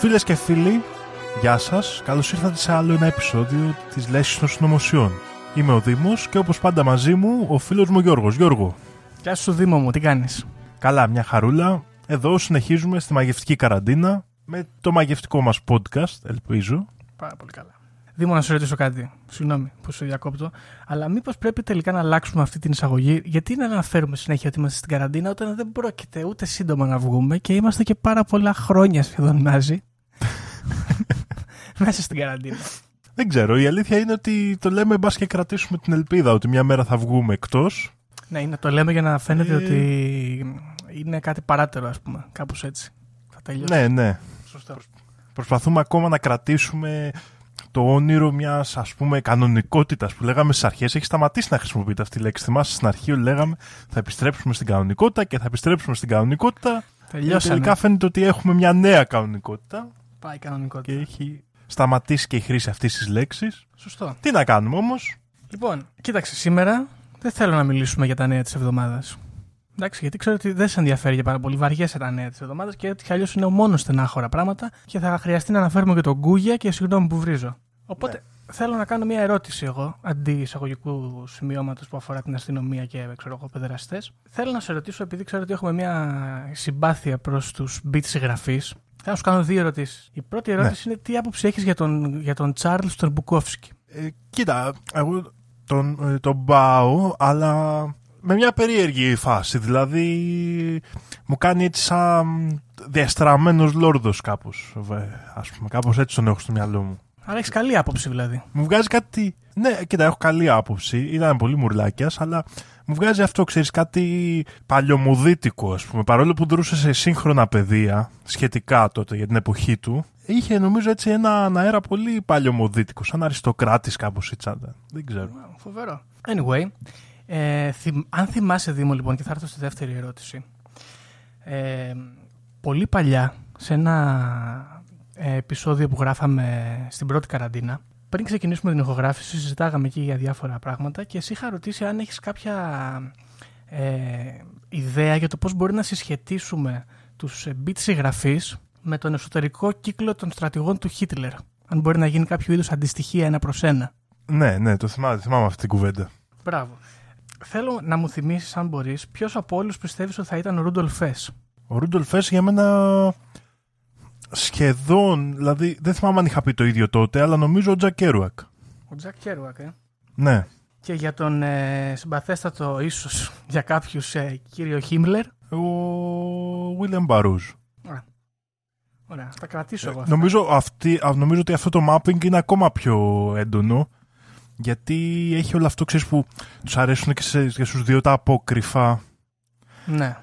Φίλες και φίλοι, γεια σας. Καλώς ήρθατε σε άλλο ένα επεισόδιο της Λέσχης των Συνωμοσιών. Είμαι ο Δήμος και όπως πάντα μαζί μου ο φίλος μου Γιώργος. Γιώργο. Γεια σου Δήμο μου, τι κάνεις; Καλά, μια χαρούλα. Εδώ συνεχίζουμε στη μαγευτική καραντίνα με το μαγευτικό μας podcast, ελπίζω. Πάρα πολύ καλά. Δήμο, να σου ρωτήσω κάτι. Συγγνώμη που σε διακόπτω. Αλλά μήπως πρέπει τελικά να αλλάξουμε αυτή την εισαγωγή; Γιατί να αναφέρουμε συνέχεια ότι είμαστε στην καραντίνα όταν δεν πρόκειται ούτε σύντομα να βγούμε και είμαστε και πάρα πολλά χρόνια σχεδόν μαζί. Μέσα στην καραντίνα. Δεν ξέρω. Η αλήθεια είναι ότι το λέμε μπας και κρατήσουμε την ελπίδα ότι μια μέρα θα βγούμε εκτός. Ναι, είναι, το λέμε για να φαίνεται Ε. ότι είναι κάτι παράτερο, ας πούμε. Κάπως έτσι. Θα τελειώσει. Ναι, ναι. Σωστό. Προσπαθούμε ακόμα να κρατήσουμε το όνειρο μιας ας πούμε κανονικότητας που λέγαμε στις αρχές. Έχει σταματήσει να χρησιμοποιείται αυτή η λέξη. Θυμάσαι στην αρχή ότι λέγαμε θα επιστρέψουμε στην κανονικότητα και θα επιστρέψουμε στην κανονικότητα. Και Τελειώσαμε. τελικά φαίνεται ότι έχουμε μια νέα κανονικότητα Πάει κανονικό. και έχει σταματήσει και η χρήση αυτής της λέξης. Σωστό. Τι να κάνουμε όμως; Λοιπόν, κοίταξε, σήμερα δεν θέλω να μιλήσουμε για τα νέα της εβδομάδας. Εντάξει, γιατί ξέρω ότι δεν σε ενδιαφέρει για πάρα πολύ. Βαριέσαι τα νέα της εβδομάδας και έτσι κι αλλιώς είναι μόνος στενάχωρα πράγματα και θα χρειαστεί να αναφέρουμε και τον Γκούγια και συγγνώμη που βρίζω. Οπότε θέλω να κάνω μια ερώτηση εγώ, αντί εισαγωγικού σημειώματος που αφορά την αστυνομία και ξέρω εγώ, παιδεραστές. Θέλω να σε ρωτήσω, επειδή ξέρω ότι έχουμε μια συμπάθεια προς τους beat συγγραφείς, θα σου κάνω δύο ερωτήσεις. Η πρώτη ερώτηση είναι τι άποψη έχεις για τον, για τον Τσάρλς τον Μπουκόφσκι; Ε, κοίτα, εγώ τον, ε, τον πάω, αλλά με μια περίεργη φάση. Δηλαδή, μου κάνει έτσι σαν διαστραμμένος λόρδος κάπως. βε, Ας πούμε, κάπως έτσι τον έχω στο μυαλό μου. Άρα έχεις καλή άποψη δηλαδή. Μου βγάζει κάτι. Ναι, κοίτα, έχω καλή άποψη. Ήταν πολύ μουρλάκιας, αλλά μου βγάζει αυτό, ξέρεις, κάτι παλιωμοδίτικο, ας πούμε. Παρόλο που δρούσε σε σύγχρονα παιδεία, σχετικά τότε για την εποχή του, είχε νομίζω έτσι ένα αέρα πολύ παλιωμοδίτικο, σαν αριστοκράτης κάπως έτσι. αν- Δεν ξέρω. Φοβερό. Anyway, ε, θυμ- αν θυμάσαι Δήμο λοιπόν και θα έρθω στη δεύτερη ερώτηση. Ε, πολύ παλιά, σε ένα ε, επεισόδιο που γράφαμε στην πρώτη καραντίνα, πριν ξεκινήσουμε την ηχογράφηση, συζητάγαμε εκεί για διάφορα πράγματα και εσύ είχα ρωτήσει αν έχεις κάποια ε, ιδέα για το πώς μπορεί να συσχετίσουμε τους ε, beat συγγραφείς με τον εσωτερικό κύκλο των στρατηγών του Χίτλερ. Αν μπορεί να γίνει κάποιο είδους αντιστοιχεία ένα προς ένα. Ναι, ναι, το θυμάμαι, θυμάμαι αυτή την κουβέντα. Μπράβο. Θέλω να μου θυμίσεις, αν μπορείς, ποιος από όλους πιστεύεις ότι θα ήταν ο Ρούντολφ Ες; Ο Ρούντολφ Ες για μένα σχεδόν, δηλαδή δεν θυμάμαι αν είχα πει το ίδιο τότε, αλλά νομίζω ο Τζακ Κέρουακ. Ο Τζακ Κέρουακ, ε. Ναι. Και για τον ε, συμπαθέστατο ίσως για κάποιους ε, κύριο Χίμλερ. Ο Βίλιαμ Μπαρούζ. Ωραία, θα κρατήσω εγώ αυτά. Νομίζω, αυτή, α, νομίζω ότι αυτό το mapping είναι ακόμα πιο έντονο γιατί έχει όλο αυτό ξέρεις, που τους αρέσουν και, σε, και στους δύο τα απόκρυφα Ναι.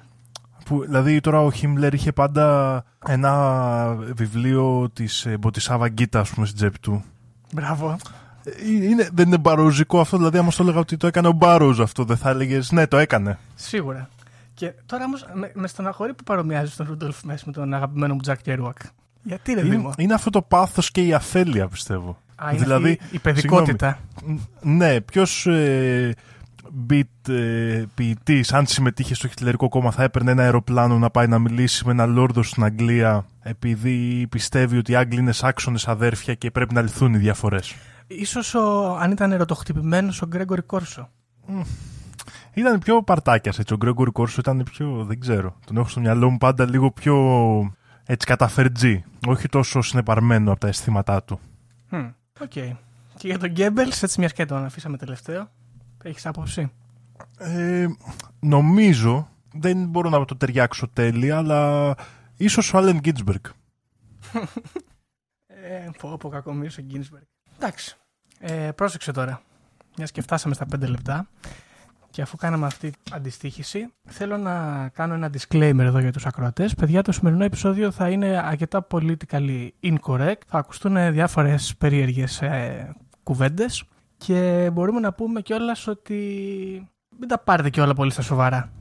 Που, δηλαδή τώρα ο Χίμλερ είχε πάντα ένα βιβλίο της ε, Μποτισάβα Γκίτα ας πούμε στην τσέπη του Μπράβο. Ε, είναι, δεν είναι μπαροζικό αυτό δηλαδή άμα σου έλεγα ότι το έκανε ο Μπάρος αυτό δεν θα έλεγες ναι το έκανε Σίγουρα. Και τώρα όμως με, με στεναχωρεί που παρομοιάζει τον Ρούντολφ Ες με τον αγαπημένο μου Τζακ Κέρουακ. Γιατί ρε είναι, Δήμο. είναι αυτό το πάθος και η αφέλεια πιστεύω Α, είναι δηλαδή, αυτή η παιδικότητα. Ναι, ποιος ε, beat ε, ποιητής, αν συμμετείχε στο Χιτλερικό κόμμα, θα έπαιρνε ένα αεροπλάνο να πάει να μιλήσει με έναν λόρδο στην Αγγλία, επειδή πιστεύει ότι οι Άγγλοι είναι Σάξονες αδέρφια και πρέπει να λυθούν οι διαφορές. Ίσως ο, αν ήταν ερωτοχτυπημένος ο Γκρέγκορη Κόρσο. Ήταν πιο παρτάκιας έτσι. Ο Γκρέγκορι Κόρσο ήταν πιο. δεν ξέρω. Τον έχω στο μυαλό μου πάντα λίγο πιο. έτσι καταφερτζή. Όχι τόσο συνεπαρμένο από τα αισθήματά του. Χμ, OK. Και για τον Γκέμπελς, έτσι μιας και τον αφήσαμε τελευταίο. Έχεις άποψη; Ε, νομίζω, δεν μπορώ να το ταιριάξω τέλεια, αλλά ίσως ο Άλεν Γκίνσμπεργκ. Ε, πω, πω κακομοίρη ο Γκίνσμπεργκ. Εντάξει. Ε, πρόσεξε τώρα. Μιας και φτάσαμε στα 5 λεπτά. Και αφού κάναμε αυτή την αντιστοίχηση, θέλω να κάνω ένα disclaimer εδώ για τους ακροατές. Παιδιά, το σημερινό επεισόδιο θα είναι αρκετά politically incorrect. Θα ακουστούν διάφορες περίεργες ε, κουβέντες. Και μπορούμε να πούμε κιόλας ότι μην τα πάρετε κιόλα πολύ στα σοβαρά.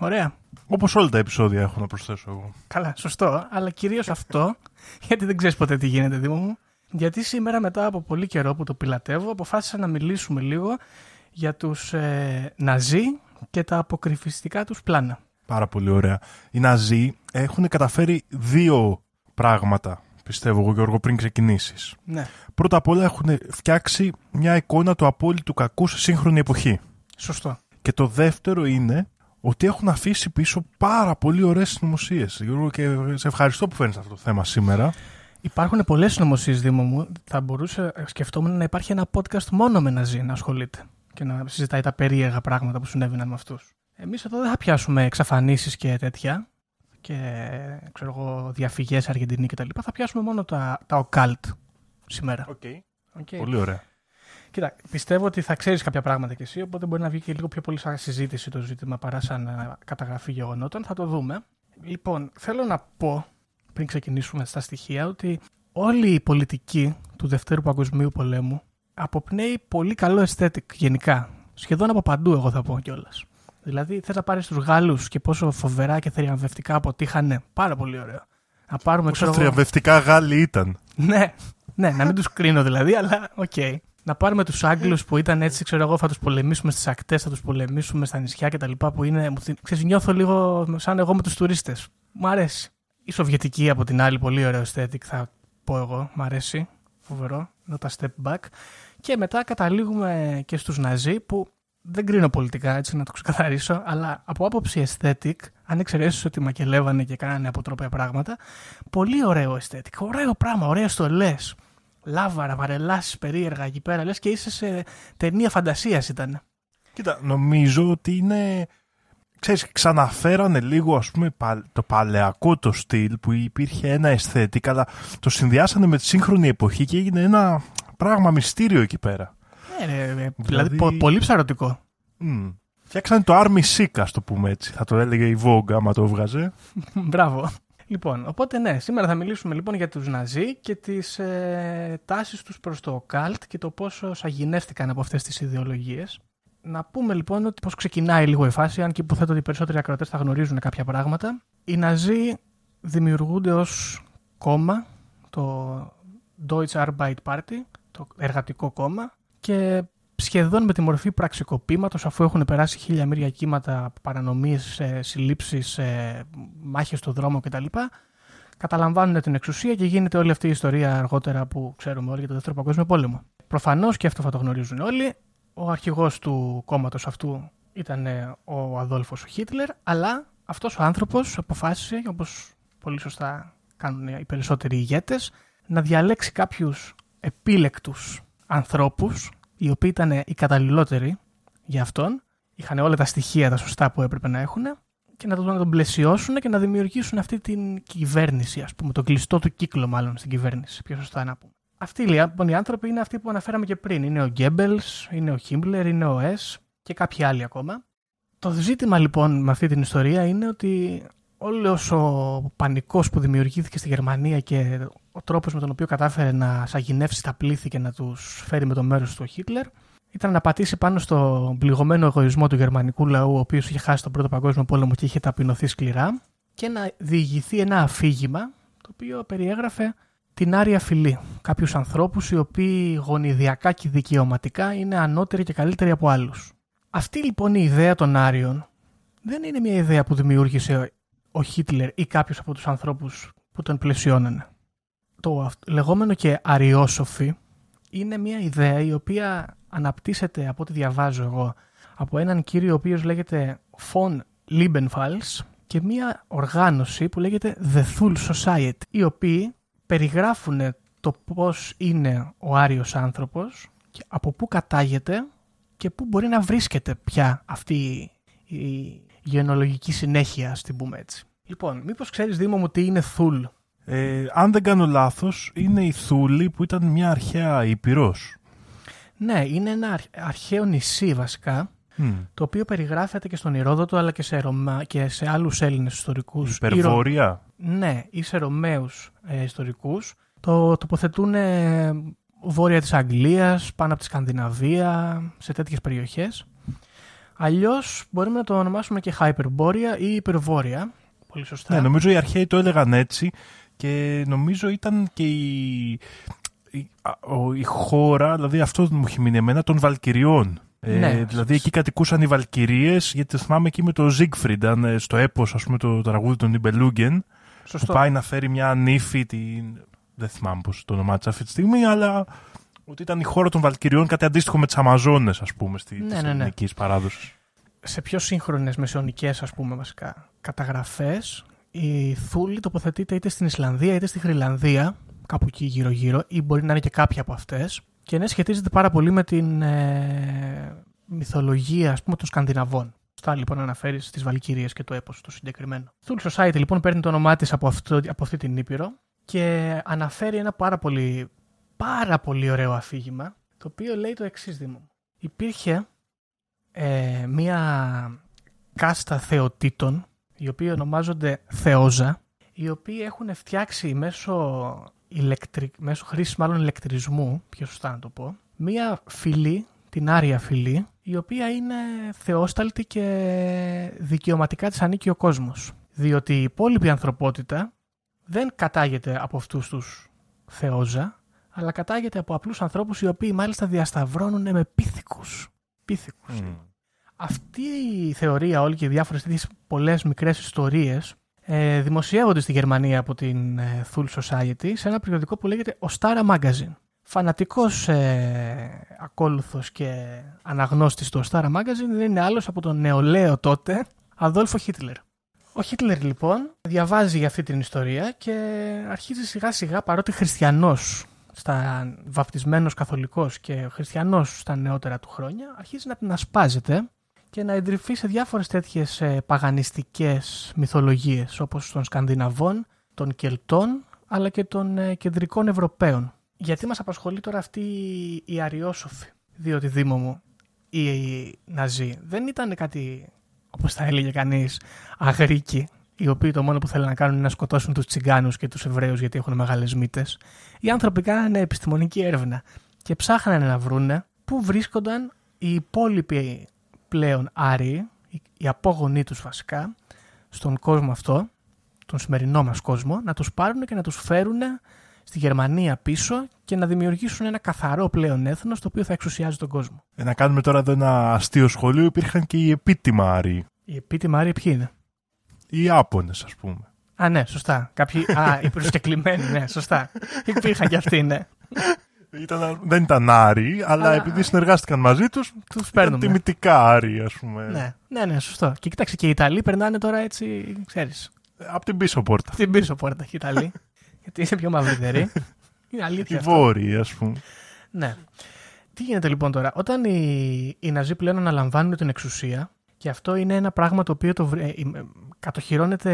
Ωραία. Όπως όλα τα επεισόδια έχω να προσθέσω εγώ. Καλά, σωστό. Αλλά κυρίως αυτό, γιατί δεν ξέρεις ποτέ τι γίνεται, Δήμο μου. Γιατί σήμερα, μετά από πολύ καιρό που το πιλατεύω, αποφάσισα να μιλήσουμε λίγο για τους ε, Ναζί και τα αποκρυφιστικά τους πλάνα. Πάρα πολύ ωραία. Οι Ναζί έχουν καταφέρει δύο πράγματα πιστεύω εγώ, Γιώργο, πριν ξεκινήσεις. Ναι. Πρώτα απ' όλα έχουν φτιάξει μια εικόνα του απόλυτου κακού σε σύγχρονη εποχή. Σωστό. Και το δεύτερο είναι ότι έχουν αφήσει πίσω πάρα πολύ ωραίες συνωμοσίες. Γιώργο, και σε ευχαριστώ που φέρνεις αυτό το θέμα σήμερα. Υπάρχουν πολλές συνωμοσίες, Δήμο μου. Θα μπορούσε, σκεφτόμουν να υπάρχει ένα podcast μόνο με Ναζί να ασχολείται και να συζητάει τα περίεργα πράγματα που συνέβαιναν με αυτούς. Εμείς εδώ δεν θα πιάσουμε εξαφανίσεις και τέτοια και ξέρω εγώ, διαφυγές Αργεντινή κτλ. Θα πιάσουμε μόνο τα, τα οκάλτ σήμερα. Okay. Okay. Πολύ ωραία. Κοίτα, πιστεύω ότι θα ξέρεις κάποια πράγματα κι εσύ, οπότε μπορεί να βγει και λίγο πιο πολύ σαν συζήτηση το ζήτημα παρά σαν ε, καταγραφή γεγονότων. Θα το δούμε. Λοιπόν, θέλω να πω πριν ξεκινήσουμε στα στοιχεία ότι όλη η πολιτική του Δευτέρου Παγκοσμίου Πολέμου αποπνέει πολύ καλό aesthetic γενικά. Σχεδόν από παντού, εγώ θα πω κιόλας. Δηλαδή, θες να πάρεις τους Γάλλους και πόσο φοβερά και θριαμβευτικά αποτύχανε. Πάρα πολύ ωραίο. Να πάρουμε, πόσο θριαμβευτικά Γάλλοι ήταν. Ναι, ναι, να μην τους κρίνω δηλαδή, αλλά OK. Okay. Να πάρουμε τους Άγγλους που ήταν έτσι, ξέρω εγώ, θα τους πολεμήσουμε στις ακτές, θα τους πολεμήσουμε στα νησιά κτλ. Που είναι. Ξέρεις, νιώθω λίγο σαν εγώ με τους τουρίστες. Μ' αρέσει. Η Σοβιετική από την άλλη, πολύ ωραίο aesthetic, θα πω εγώ. Μ' αρέσει. Φοβερό. Είναι τα step back. Και μετά καταλήγουμε και στους Ναζί που δεν κρίνω πολιτικά, έτσι να το ξεκαθαρίσω, αλλά από άποψη aesthetic, αν εξαιρέσεις ότι μακελεύανε και κάνανε αποτρόπια πράγματα, πολύ ωραίο aesthetic. Ωραίο πράγμα, ωραίες στολές. Λάβαρα, βαρελάσεις περίεργα εκεί πέρα, λες και είσαι σε ταινία φαντασίας ήταν. Κοίτα, νομίζω ότι είναι. Ξέρεις, ξαναφέρανε λίγο ας πούμε το παλαιακό το στυλ που υπήρχε ένα αισθέτη, αλλά το συνδυάσανε με τη σύγχρονη εποχή και έγινε ένα πράγμα μυστήριο εκεί πέρα. Ναι, ναι, ναι. Δηλαδή, δηλαδή πολύ ψαρωτικό. Mm. Φτιάξανε το Army Sick, ας το πούμε έτσι. Θα το έλεγε η Vogue άμα το έβγαζε. Μπράβο. Λοιπόν, οπότε ναι, σήμερα θα μιλήσουμε λοιπόν για τους Ναζί και τις ε, τάσεις τους προς το οκάλτ και το πόσο σαγηνεύτηκαν από αυτές τις ιδεολογίες. Να πούμε λοιπόν ότι πώς ξεκινάει λίγο η φάση, αν και υποθέτω ότι οι περισσότεροι ακροατές θα γνωρίζουν κάποια πράγματα. Οι Ναζί δημιουργούνται ως κόμμα, το Deutsche Arbeit Party, το εργατικό κόμμα, και σχεδόν με τη μορφή πραξικοπήματος αφού έχουν περάσει χίλια μύρια κύματα παρανομίες, ε, συλλήψεις, ε, μάχες στο δρόμο κτλ. Καταλαμβάνουν την εξουσία και γίνεται όλη αυτή η ιστορία αργότερα που ξέρουμε όλοι για το Δεύτερο Παγκόσμιο Πόλεμο. Προφανώς και αυτό θα το γνωρίζουν όλοι. Ο αρχηγός του κόμματος αυτού ήταν ε, ο Αδόλφος Χίτλερ, αλλά αυτός ο άνθρωπος αποφάσισε, όπως πολύ σωστά κάνουν οι περισσότεροι ηγέτες, να διαλέξει κάποιους επίλεκτους ανθρώπους οι οποίοι ήταν οι καταλληλότεροι για αυτόν, είχαν όλα τα στοιχεία τα σωστά που έπρεπε να έχουν και να τον, να τον πλαισιώσουν και να δημιουργήσουν αυτή την κυβέρνηση, ας πούμε, το κλειστό του κύκλο μάλλον στην κυβέρνηση, πιο σωστά να πούμε. Αυτοί λοιπόν, οι άνθρωποι είναι αυτοί που αναφέραμε και πριν. Είναι ο Γκέμπελς, είναι ο Χίμπλερ, είναι ο Ες και κάποιοι άλλοι ακόμα. Το ζήτημα λοιπόν με αυτή την ιστορία είναι ότι όλος ο πανικός που δημιουργήθηκε στη Γερμανία και ο τρόπος με τον οποίο κατάφερε να σαγηνεύσει τα πλήθη και να τους φέρει με το μέρος του ο Χίτλερ ήταν να πατήσει πάνω στο πληγωμένο εγωισμό του γερμανικού λαού ο οποίος είχε χάσει τον πρώτο παγκόσμιο πόλεμο και είχε ταπεινωθεί σκληρά και να διηγηθεί ένα αφήγημα το οποίο περιέγραφε την άρια φυλή. Κάποιους ανθρώπους οι οποίοι γονιδιακά και δικαιωματικά είναι ανώτεροι και καλύτεροι από άλλους. Αυτή λοιπόν η ιδέα των Άριων δεν είναι μια ιδέα που δημιούργησε ο Χίτλερ ή κάποιος από τους ανθρώπους που τον πλαισιώνανε. Το λεγόμενο και αριόσοφη είναι μια ιδέα η οποία αναπτύσσεται από ό,τι διαβάζω εγώ από έναν κύριο ο οποίος λέγεται Von Liebenfalls και μια οργάνωση που λέγεται The Thule Society οι οποίοι περιγράφουν το πώς είναι ο Άριος άνθρωπος και από πού κατάγεται και πού μπορεί να βρίσκεται πια αυτή η γενολογική συνέχεια, ας την πούμε έτσι. Λοιπόν, μήπως ξέρεις, Δήμο μου, τι είναι Θούλ. Ε, αν δεν κάνω λάθος, είναι η Θούλη που ήταν μια αρχαία ήπειρος. Ναι, είναι ένα αρχαίο νησί βασικά. Το οποίο περιγράφεται και στον Ηρόδοτο αλλά και σε, Ρωμα... και σε άλλους Έλληνες ιστορικούς. Υπερβόρεια. Ναι, ή σε Ρωμαίους ε, ιστορικούς. Το τοποθετούν ε, βόρεια της Αγγλίας, πάνω από τη Σκανδιναβία, σε τέτοιες περιοχές. Αλλιώς μπορούμε να το ονομάσουμε και Hyperborea ή Υπερβόρεια Πολύ σωστά. Ναι, νομίζω οι αρχαίοι το έλεγαν έτσι και νομίζω ήταν και η, η, η χώρα, δηλαδή αυτό μου έχει μείνει εμένα, των Βαλκυριών. Ε, ναι, δηλαδή εκεί κατοικούσαν οι Βαλκυρίες, γιατί το θυμάμαι εκεί με το Ζίγκφριντ, στο έπος, ας πούμε, το τραγούδι των Ιμπελούγκεν, που πάει να φέρει μια νύφη, την, δεν θυμάμαι πώς το όνομά αυτή τη στιγμή, αλλά ότι ήταν η χώρα των Βαλκυριών, κάτι αντίστοιχο με τις Αμαζόνες, ας πούμε, στη Ναι, της ναι, ναι. ελληνικής παράδοσης. σε πιο σύγχρονες μεσαιωνικές ας πούμε βασικά καταγραφές η Θούλη τοποθετείται είτε στην Ισλανδία είτε στη Γρυλανδία κάπου εκεί γύρω γύρω ή μπορεί να είναι και κάποια από αυτές και ναι σχετίζεται πάρα πολύ με την ε, μυθολογία ας πούμε των Σκανδιναβών. Στα λοιπόν αναφέρεις στις Βαλκυρίες και το έπος το συγκεκριμένο. Thule Society λοιπόν παίρνει το όνομά της από, αυτό, από αυτή την Ήπειρο και αναφέρει ένα πάρα πολύ, πάρα πολύ ωραίο αφήγημα το οποίο λέει το εξής Δήμο. μου. Υπήρχε ε, μία κάστα θεοτήτων οι οποίοι ονομάζονται Θεόζα οι οποίοι έχουν φτιάξει μέσω, ηλεκτρι... μέσω χρήσης μάλλον ηλεκτρισμού πιο σωστά να το πω μία φυλή, την Άρια φυλή η οποία είναι θεόσταλτη και δικαιωματικά της ανήκει ο κόσμος διότι η υπόλοιπη ανθρωπότητα δεν κατάγεται από αυτούς τους Θεόζα αλλά κατάγεται από απλούς ανθρώπους οι οποίοι μάλιστα διασταυρώνουν με πίθηκους. Πίθηκους. Αυτή η θεωρία όλη και οι διάφορες τέτοιες πολλές μικρές ιστορίες ε, δημοσιεύονται στη Γερμανία από την ε, Thule Society σε ένα περιοδικό που λέγεται Ostara Magazine. Φανατικός ε, ακόλουθος και αναγνώστης του Ostara Magazine δεν είναι άλλος από τον νεολαίο τότε Αδόλφο Χίτλερ. Ο Χίτλερ λοιπόν διαβάζει για αυτή την ιστορία και αρχίζει σιγά σιγά παρότι χριστιανός στα βαπτισμένος καθολικός και χριστιανός στα νεότερα του χρόνια αρχίζει να την ασπάζεται και να εντρυφεί σε διάφορες τέτοιες ε, παγανιστικές μυθολογίες όπως των Σκανδιναβών, των Κελτών αλλά και των ε, κεντρικών Ευρωπαίων. Γιατί μας απασχολεί τώρα αυτή η αριόσοφη, διότι Δήμο μου, οι Ναζί δεν ήταν κάτι, όπως θα έλεγε κανείς, αγρίκοι, οι οποίοι το μόνο που θέλουν να κάνουν είναι να σκοτώσουν τους τσιγκάνους και τους Εβραίους γιατί έχουν μεγάλες μύτες. Οι άνθρωποι κάνανε επιστημονική έρευνα και ψάχνανε να βρούνε πού βρίσκονταν οι υπόλοιποι πλέον Άριοι, οι- οι απόγονοί τους βασικά, στον κόσμο αυτό, τον σημερινό μας κόσμο, να τους πάρουν και να τους φέρουν στη Γερμανία πίσω και να δημιουργήσουν ένα καθαρό πλέον έθνος το οποίο θα εξουσιάζει τον κόσμο. Ε, να κάνουμε τώρα εδώ ένα αστείο σχολείο, υπήρχαν και οι επίτιμα Άριοι. Οι επίτιμοι Άριοι ποιοι είναι; Οι Ιάπωνες, ας πούμε. Α, ναι, σωστά. Κάποιοι. Α, οι προσκεκλημένοι, ναι, σωστά. Υπήρχαν και αυτοί, ναι. Ήταν, δεν ήταν Άριοι, αλλά Αλλά- επειδή συνεργάστηκαν μαζί τους, Τους ήταν παίρνουμε. τιμητικά Άριοι, ας πούμε. Ναι, ναι, ναι, σωστό. Και κοίταξε και οι Ιταλοί περνάνε τώρα έτσι, ξέρεις. Από την πίσω πόρτα. Την πίσω πόρτα και οι Ιταλοί. γιατί είναι πιο μαυριδεροί. Είναι Οι αλήθεια. αυτό. Βόρειοι, ας πούμε. Ναι. Τι γίνεται λοιπόν τώρα; Όταν οι, οι Ναζί πλέον αναλαμβάνουν την εξουσία, και αυτό είναι ένα πράγμα το οποίο το, βρε- ε, ε, κατοχυρώνεται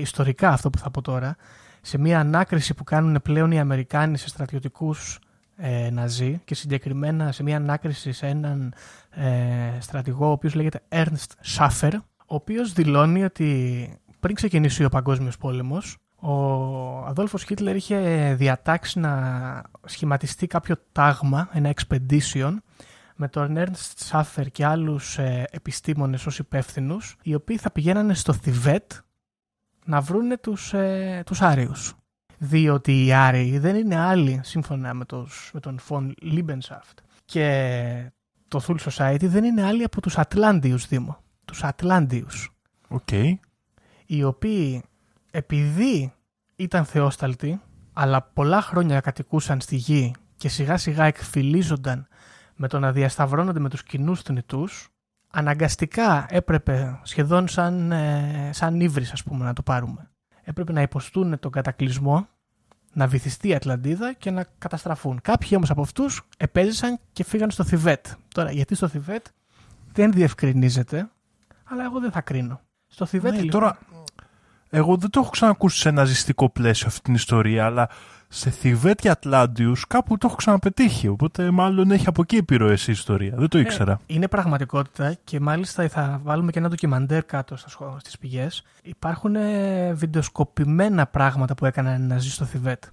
ιστορικά αυτό που θα πω τώρα, σε μια ανάκριση που κάνουν πλέον οι Αμερικάνοι σε στρατιωτικούς ε, Ναζί και συγκεκριμένα σε μια ανάκριση σε έναν ε, στρατηγό ο οποίος λέγεται Ernst Schaffer, ο οποίος δηλώνει ότι πριν ξεκινήσει ο Παγκόσμιος Πόλεμος, ο Αδόλφος Χίτλερ είχε διατάξει να σχηματιστεί κάποιο τάγμα, ένα expedition, με τον Ernst Schäfer και άλλους ε, επιστήμονες ως υπεύθυνους, οι οποίοι θα πηγαίνανε στο Θιβέτ να βρούνε τους, ε, τους Άριους. Διότι οι Άριοι δεν είναι άλλοι, σύμφωνα με, τους, με τον von Liebenfels και το Thule Society, δεν είναι άλλοι από τους Ατλάντιους Δήμο. Τους Ατλάντιους Οκ. οι οποίοι επειδή ήταν θεόσταλτοι, αλλά πολλά χρόνια κατοικούσαν στη γη και σιγά σιγά εκφυλίζονταν με το να διασταυρώνονται με τους κοινούς θνητούς, αναγκαστικά έπρεπε σχεδόν σαν, ε, σαν ύβρις ας πούμε να το πάρουμε. Έπρεπε να υποστούν τον κατακλυσμό, να βυθιστεί η Ατλαντίδα και να καταστραφούν. Κάποιοι όμως από αυτούς επέζησαν και φύγαν στο Θιβέτ. Τώρα γιατί στο Θιβέτ δεν διευκρινίζεται, αλλά εγώ δεν θα κρίνω. Στο Θιβέτ Ναι, λοιπόν, τώρα, εγώ δεν το έχω ξανακούσει σε ναζιστικό πλαίσιο αυτή την ιστορία, αλλά σε Θιβέτ και Ατλάντιους κάπου το έχω ξαναπετύχει. Οπότε μάλλον έχει από εκεί επιρροές η ιστορία. Δεν το ήξερα. Ε, είναι πραγματικότητα και μάλιστα θα βάλουμε και ένα ντοκιμαντέρ κάτω στα σχο- στις πηγές. Υπάρχουν ε, βιντεοσκοπημένα πράγματα που έκαναν Ναζί στο Θιβέτ.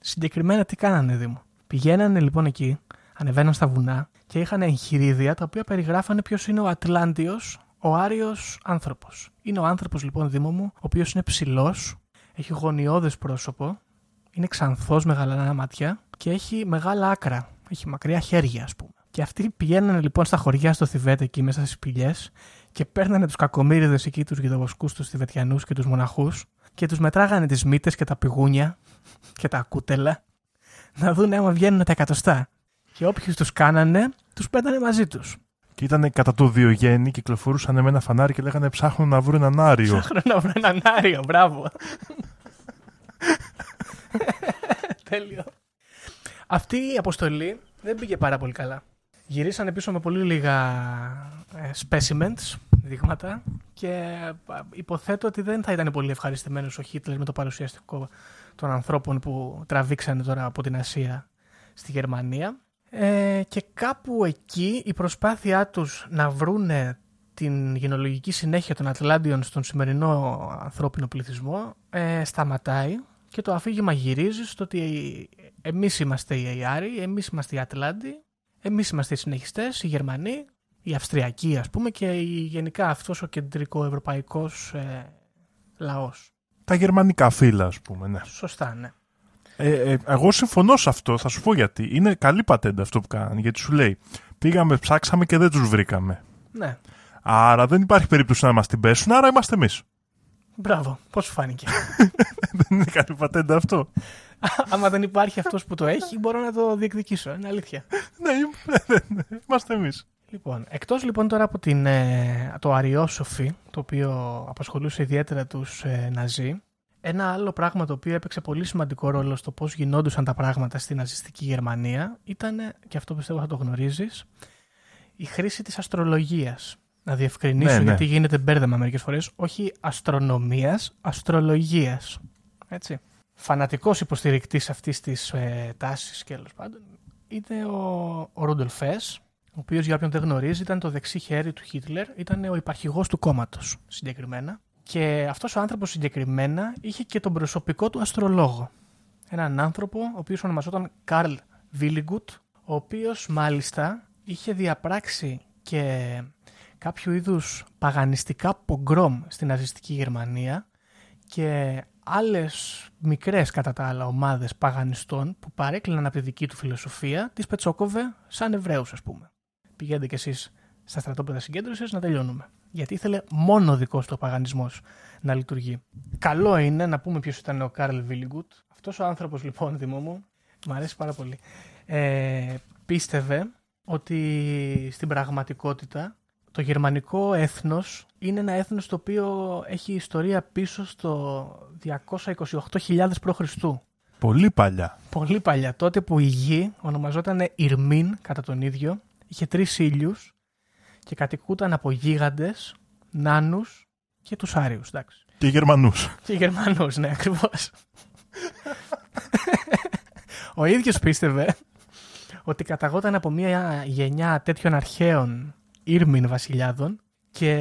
Συγκεκριμένα τι κάνανε Δήμο; Πηγαίνανε λοιπόν εκεί, ανεβαίναν στα βουνά και είχαν εγχειρίδια τα οποία περιγράφανε ποιος είναι ο Ατλάντιος, ο Άριος άνθρωπος. Είναι ο άνθρωπος λοιπόν Δήμο μου, ο οποίος είναι ψηλός, έχει γωνιώδες πρόσωπο, είναι ξανθός με γαλανά μάτια και έχει μεγάλα άκρα. Έχει μακριά χέρια, ας πούμε. Και αυτοί πηγαίνανε λοιπόν στα χωριά στο Θιβέτ εκεί μέσα στις πηγέ και παίρνανε τους κακομίριδε εκεί, τους γιδοβοσκού, τους Θιβετιανούς και τους μοναχούς και τους μετράγανε τις μύτες και τα πηγούνια και τα κούτελα να δουν άμα βγαίνουν τα εκατοστά. Και όποιους τους κάνανε, τους πέτανε μαζί τους. Και ήταν κατά το Διογέννη, κυκλοφορούσαν με ένα φανάρι και λέγανε ψάχνουν να βρουν έναν Άριο. Ψάχνω να βρω έναν Άριο, μπράβο. Τέλειο. Αυτή η αποστολή δεν πήγε πάρα πολύ καλά. Γυρίσανε πίσω με πολύ λίγα ε, specimens, δείγματα, και ε, υποθέτω ότι δεν θα ήταν πολύ ευχαριστημένος ο Χίτλερ με το παρουσιαστικό των ανθρώπων που τραβήξανε τώρα από την Ασία στη Γερμανία. Ε, και κάπου εκεί η προσπάθειά τους να βρούνε την γενεαλογική συνέχεια των Ατλάντιων στον σημερινό ανθρώπινο πληθυσμό ε, σταματάει και το αφήγημα γυρίζει στο ότι εμείς είμαστε οι Άριοι, εμείς είμαστε οι Ατλάντιοι, εμείς είμαστε οι συνεχιστές, οι Γερμανοί, οι Αυστριακοί ας πούμε και γενικά αυτός ο κεντρικό ευρωπαϊκός ε, λαός. Τα γερμανικά φύλα ας πούμε, ναι. Σωστά, ναι. Ε, ε, εγώ συμφωνώ σε αυτό, θα σου πω γιατί. Είναι καλή πατέντα αυτό που κάνανε, γιατί σου λέει πήγαμε, ψάξαμε και δεν τους βρήκαμε. Ναι. Άρα δεν υπάρχει περίπτωση να μας την πέσουν, άρα είμαστε εμείς. Μπράβο, πώς σου φάνηκε. δεν είναι καλή πατέντα αυτό. Άμα δεν υπάρχει αυτός που το έχει, μπορώ να το διεκδικήσω. Είναι αλήθεια. ναι, ναι, ναι, είμαστε εμείς. Λοιπόν, εκτός λοιπόν τώρα από την, ε, το αριόσοφι, το οποίο απασχολούσε ιδιαίτερα τους ε, Ναζί, ένα άλλο πράγμα το οποίο έπαιξε πολύ σημαντικό ρόλο στο πώς γινόντουσαν τα πράγματα στην ναζιστική Γερμανία ήταν, και αυτό πιστεύω θα το γνωρίζεις, η χρήση της αστρολογίας. Να διευκρινίσω Ναι, ναι. γιατί γίνεται μπέρδεμα μερικές φορές, όχι αστρονομίας, αστρολογίας. Έτσι. Φανατικός υποστηρικτής αυτής της ε, τάσης και τέλο πάντων είναι ο, ο Ρούντολφ Χες, ο οποίος για όποιον δεν γνωρίζει ήταν το δεξί χέρι του Χίτλερ, ήταν ο υπαρχηγός του κόμματος συγκεκριμένα. Και αυτός ο άνθρωπος συγκεκριμένα είχε και τον προσωπικό του αστρολόγο. Έναν άνθρωπο ο οποίος ονομαζόταν Καρλ Βίλιγκουτ, ο οποίος μάλιστα είχε διαπράξει και κάποιο είδους παγανιστικά πογκρόμ στην ναζιστική Γερμανία και άλλες μικρές κατά τα άλλα ομάδες παγανιστών που παρέκλειναν από τη δική του φιλοσοφία τις πετσόκοβε σαν Εβραίους ας πούμε. Πηγαίνετε κι εσείς στα στρατόπεδα συγκέντρωσης να τελειώνουμε. Γιατί ήθελε μόνο ο δικός του ο παγανισμός να λειτουργεί. Καλό είναι να πούμε ποιος ήταν ο Κάρλ Βίλιγκουτ. Αυτός ο άνθρωπος λοιπόν, Δημό μου, μου αρέσει πάρα πολύ. Ε, πίστευε ότι στην πραγματικότητα το γερμανικό έθνος είναι ένα έθνος το οποίο έχει ιστορία πίσω στο 228.000 π.Χ. Πολύ παλιά. Πολύ παλιά. Τότε που η γη ονομαζόταν Ιρμίν κατά τον ίδιο, είχε τρεις ήλιους και κατοικούταν από γίγαντες, νάνους και τους Άριους. Εντάξει. Και Γερμανούς. Και Γερμανούς, ναι, ακριβώς. Ο ίδιος πίστευε ότι καταγόταν από μια γενιά τέτοιων αρχαίων ήρμην βασιλιάδων και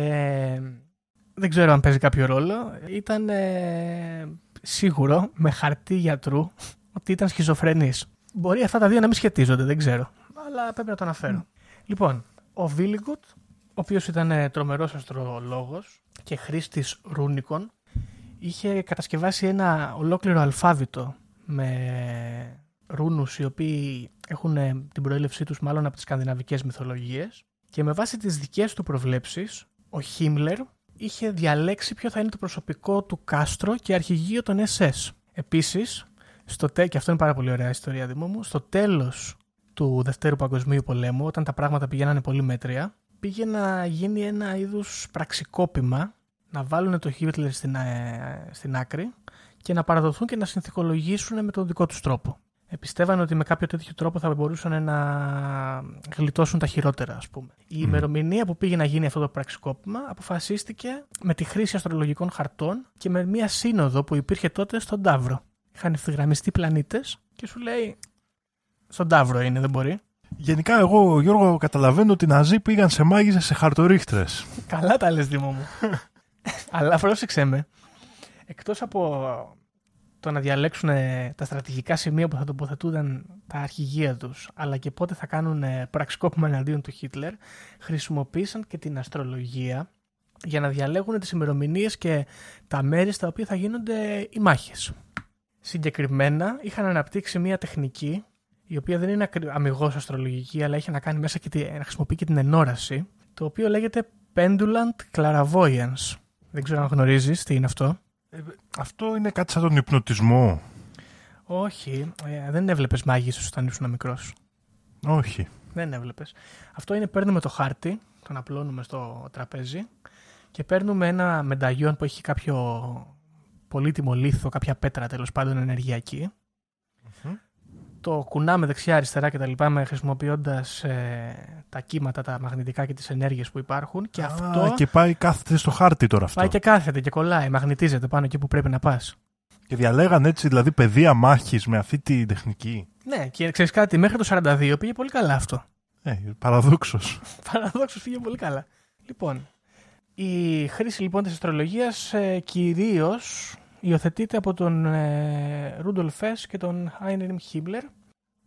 δεν ξέρω αν παίζει κάποιο ρόλο. Ήταν ε, σίγουρο με χαρτί γιατρού ότι ήταν σχιζοφρενής. Μπορεί αυτά τα δύο να μην σχετίζονται, δεν ξέρω. Αλλά πρέπει να το αναφέρω. Λοιπόν, ο Βίλιγκουτ, ο οποίος ήταν ε, τρομερός αστρολόγος και χρήστης ρούνικων, είχε κατασκευάσει ένα ολόκληρο αλφάβητο με ρούνους οι οποίοι έχουν ε, την προέλευσή τους μάλλον από τις σκανδιναβικές μυθολογίες και με βάση τις δικές του προβλέψεις ο Χίμλερ είχε διαλέξει ποιο θα είναι το προσωπικό του κάστρο και αρχηγείο των SS. Επίσης, στο τε... και αυτό είναι πάρα πολύ ωραία ιστορία Δημό μου, στο τέλος του Δευτέρου Παγκοσμίου Πολέμου, όταν τα πράγματα πηγαίνανε πολύ μέτρια, πήγε να γίνει ένα είδους πραξικόπημα, να βάλουν το Χίτλερ στην, ε, στην άκρη και να παραδοθούν και να συνθηκολογήσουν με τον δικό τους τρόπο. Επιστεύανε ότι με κάποιο τέτοιο τρόπο θα μπορούσαν να γλιτώσουν τα χειρότερα, ας πούμε. Η ημερομηνία που πήγε να γίνει αυτό το πραξικόπημα αποφασίστηκε με τη χρήση αστρολογικών χαρτών και με μια σύνοδο που υπήρχε τότε στον Ταύρο. Είχαν ευθυγραμμιστεί πλανήτες και σου λέει στον Ταύρο είναι, δεν μπορεί. Γενικά, εγώ, Γιώργο, καταλαβαίνω ότι οι Ναζί πήγαν σε μάγισσε σε χαρτορίχτρες. Καλά τα λες, Δήμο μου. Αλλά πρόσεξε με. Εκτός από το να διαλέξουν ε, τα στρατηγικά σημεία που θα τοποθετούνταν τα αρχηγεία τους, αλλά και πότε θα κάνουν ε, πραξικόπημα εναντίον του Χίτλερ, χρησιμοποίησαν και την αστρολογία για να διαλέγουν τις ημερομηνίες και τα μέρη στα οποία θα γίνονται οι μάχες. Συγκεκριμένα είχαν αναπτύξει μια τεχνική η οποία δεν είναι ακρι- αμυγός αστρολογική αλλά έχει να κάνει μέσα και τη, να χρησιμοποιεί και την ενόραση το οποίο λέγεται Pendulant Clairvoyance. Δεν ξέρω αν γνωρίζεις τι είναι αυτό. Ε, αυτό είναι κάτι σαν τον υπνοτισμό. Όχι, ε, δεν έβλεπες μάγισσε όταν ήσουν μικρός. Όχι. Δεν έβλεπες. Αυτό είναι παίρνουμε το χάρτη, τον απλώνουμε στο τραπέζι και παίρνουμε ένα μενταγιόν που έχει κάποιο πολύτιμο λίθο, κάποια πέτρα τέλος πάντων ενεργειακή. Το κουνάμε δεξιά-αριστερά και τα λοιπά χρησιμοποιώντας ε, τα κύματα, τα μαγνητικά και τις ενέργειες που υπάρχουν. Και Α, αυτό. Και πάει κάθεται στο χάρτη τώρα αυτό. Πάει και κάθεται και κολλάει, μαγνητίζεται πάνω εκεί που πρέπει να πας. Και διαλέγαν έτσι δηλαδή πεδία μάχης με αυτή τη τεχνική. Ναι, και ξέρεις κάτι, μέχρι το 42 πήγε πολύ καλά αυτό. Ε, παραδόξως. Παραδόξως πήγε πολύ καλά. Λοιπόν, η χρήση λοιπόν της αστρολογίας ε, κυρίως υιοθετείται από τον ε, Ρούντολφ Φες και τον Άινριμ Χίμπλερ,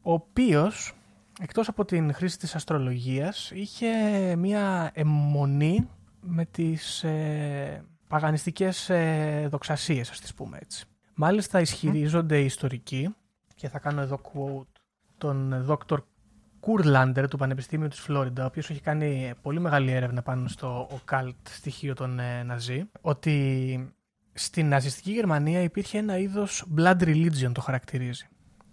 ο οποίος, εκτός από την χρήση της αστρολογίας, είχε μία αιμονή με τις ε, παγανιστικές ε, δοξασίες, ας τις πούμε έτσι. Μάλιστα ισχυρίζονται οι ιστορικοί, και θα κάνω εδώ quote, τον Δόκτωρ Κουρλάντερ του Πανεπιστήμιου της Φλόριντα, ο οποίος έχει κάνει πολύ μεγάλη έρευνα πάνω στο occult στοιχείο των ε, Ναζί, ότι στην ναζιστική Γερμανία υπήρχε ένα είδος blood religion το χαρακτηρίζει.